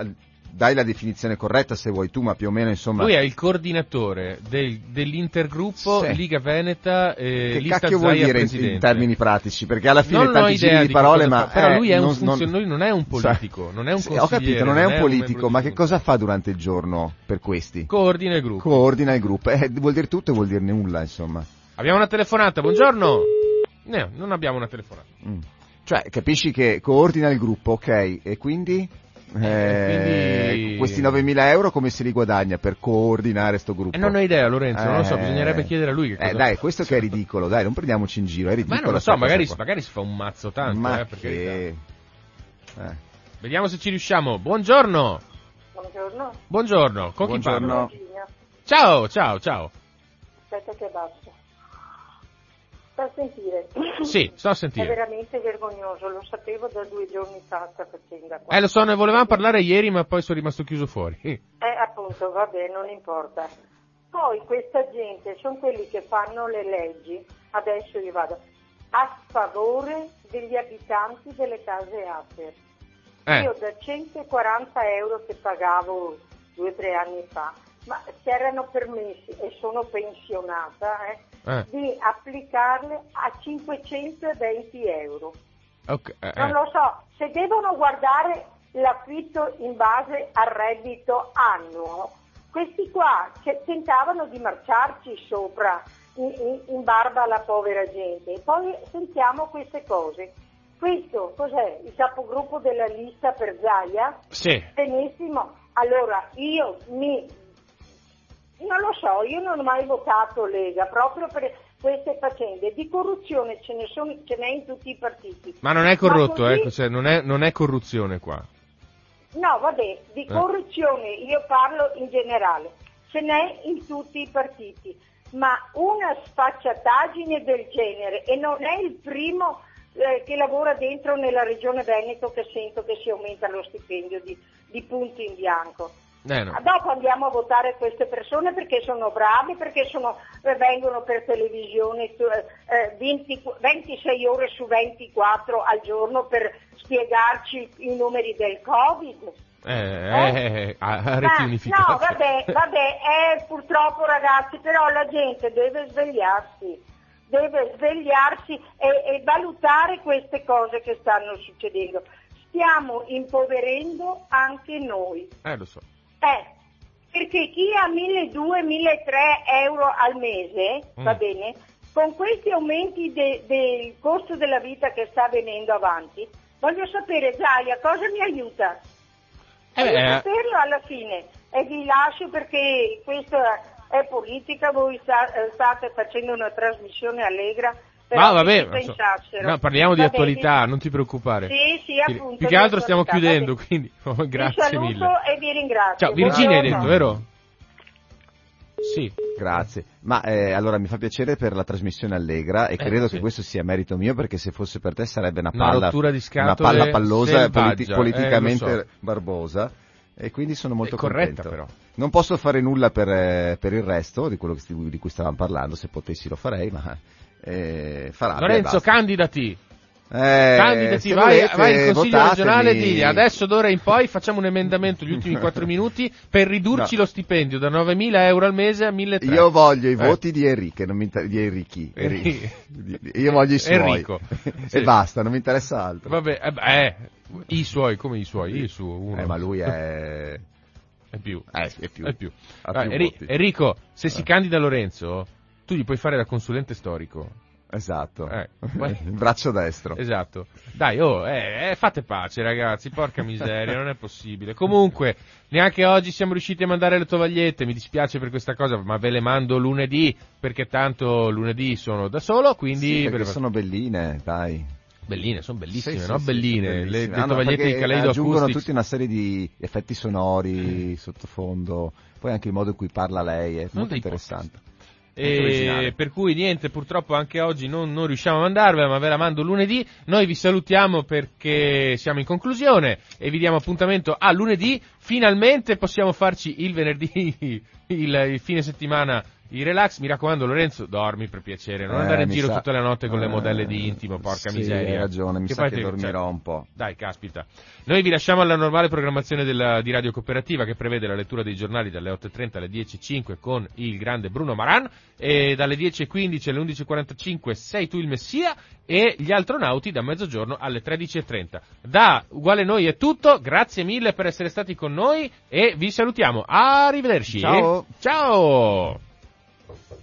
dai la definizione corretta se vuoi tu, ma più o meno insomma... Lui è il coordinatore del- dell'intergruppo Sì. Liga Veneta e che Lista cacchio vuol Zaia dire in, presidente. in termini pratici? Perché alla fine non tanti giri di di parole, ma fa, però eh, lui, è un non- funzion- non- lui non è un politico, non è un sì. Ho capito, non è un politico, di ma che cosa fa durante il giorno per questi? Coordina il gruppo. Coordina il gruppo. Eh, vuol dire tutto e vuol dire nulla, insomma. abbiamo una telefonata, buongiorno. No, non abbiamo una telefonata. Mm. Cioè, capisci che coordina il gruppo, ok, e quindi Eh, quindi- Questi 9.000 euro come si li guadagna per coordinare sto gruppo? E non ho idea, Lorenzo, non lo so, Eh, bisognerebbe chiedere a lui che cosa... Eh, dai, questo che è ridicolo, dai, non prendiamoci in giro, è ridicolo. Ma non lo so, magari, magari si fa un mazzo tanto, Ma eh, che... eh. Vediamo se ci riusciamo. Buongiorno. Buongiorno. Buongiorno. Con chi Buongiorno. parlo? Virginia. Ciao, ciao, ciao. Aspetta che basso. Sta a sentire. Sì, sto a È sentire. veramente vergognoso, lo sapevo da due giorni fa sta faccenda qua. Eh, lo so, ne volevamo parlare ieri, ma poi sono rimasto chiuso fuori. Eh, appunto, vabbè, non importa. Poi questa gente sono quelli che fanno le leggi, adesso io vado, a favore degli abitanti delle case APER. Eh, Io da 140 euro che pagavo due o tre anni fa, ma si erano permessi, e sono pensionata, eh, eh, di applicarle a 520 euro. ok, eh, Non eh. lo so, se devono guardare l'affitto in base al reddito annuo, questi qua che tentavano di marciarci sopra in, in- in barba alla povera gente. E poi sentiamo queste cose. Questo cos'è? Il capogruppo della lista per Zaia? Sì, Benissimo, allora io mi... Non lo so, io non ho mai votato Lega proprio per queste faccende. Di corruzione ce ne sono, ce n'è in tutti i partiti. ma non è corrotto, così- cioè, non, è, non è corruzione qua. No, vabbè, di Eh. corruzione io parlo in generale, ce n'è in tutti i partiti, ma una sfacciataggine del genere e non è il primo eh, che lavora dentro nella regione Veneto che sento che si aumenta lo stipendio di, di punti in bianco. Eh, no. Ah, Dopo andiamo a votare queste persone perché sono bravi, perché sono- eh, vengono per televisione eh, 20 26 ore su 24 al giorno per spiegarci i numeri del Covid. Eh, eh, eh, a, reti unificate. no, vabbè, vabbè, eh, purtroppo ragazzi, però la gente deve svegliarsi, deve svegliarsi e, e valutare queste cose che stanno succedendo. Stiamo impoverendo anche noi. Eh, lo so. Eh, perché chi ha 1.200-1.300 euro al mese, Mm. va bene, con questi aumenti de- del costo della vita che sta venendo avanti, voglio sapere, Zaia, cosa mi aiuta? Eh, Voglio eh. saperlo alla fine e vi lascio perché questa è politica, voi sta- eh, state facendo una trasmissione allegra. Però Ma vabbè, no, parliamo di Va bene? attualità, non ti preoccupare. Sì, sì, Più- appunto. Più che altro stiamo chiudendo, bene. quindi oh, grazie mille. e vi ringrazio. Ciao, Virginia hai detto, vero? Sì. Grazie. Ma eh, allora mi fa piacere per la trasmissione allegra e Eh, credo sì. che questo sia merito mio perché se fosse per te sarebbe una Una palla, rottura di una palla pallosa e politi- eh, politicamente lo so. barbosa e quindi sono molto È corretta, contento. però. Non posso fare nulla per, eh, per il resto di quello di cui stavamo parlando, se potessi lo farei, ma eh, farà. Lorenzo, candidati. Eh, Candidati, vai, vai in consiglio votatemi. regionale e digli adesso d'ora in poi facciamo un emendamento gli ultimi 4 minuti per ridurci No. lo stipendio da 9.000 euro al mese a 1.300. Io voglio i Eh. voti di Enrique, non mi inter- di Enrichi. Enrico. Io voglio i suoi. Enrico. Sì. e basta, non mi interessa altro. Vabbè, eh, eh, i suoi, come i suoi, il suo, uno. Eh, ma lui è... È più. Eh, è più. È più. Dai, più. Enrico, se si Eh. candida Lorenzo, tu gli puoi fare da consulente storico. Esatto. Eh, vai. Il braccio destro. Esatto. Dai, oh, eh, eh, fate pace ragazzi, porca miseria, non è possibile. Comunque, neanche oggi siamo riusciti a mandare le tovagliette, mi dispiace per questa cosa, ma ve le mando lunedì, perché tanto lunedì sono da solo, quindi... Sì, perché fa- sono belline, dai. Belline, sono bellissime, Sì, no? sì, belline, sì, le, bellissime. le Ah, no, tovagliette di perché Kaleido aggiungono Acoustics. tutti una serie di effetti sonori sottofondo, poi anche il modo in cui parla lei è molto dei interessante. Molto E per cui niente, purtroppo anche oggi non, non riusciamo a mandarvela, ma ve la mando lunedì. Noi vi salutiamo perché siamo in conclusione e vi diamo appuntamento a lunedì. Finalmente possiamo farci il venerdì, il, il fine settimana, il relax. Mi raccomando, Lorenzo, dormi per piacere, non Eh, andare in giro sa- tutta la notte con le eh, modelle di intimo, porca sì, miseria. hai ragione, mi sa poi che ti- dormirò cioè, un po'. Dai, caspita. Noi vi lasciamo alla normale programmazione della- di Radio Cooperativa che prevede la lettura dei giornali dalle 8.30 alle 10.05 con il grande Bruno Maran e dalle 10.15 alle 11.45 Sei tu il Messia e gli astronauti da mezzogiorno alle 13.30. Da Uguale Noi è tutto, grazie mille per essere stati con noi e vi salutiamo. Arrivederci. Ciao. Ciao. Thank you.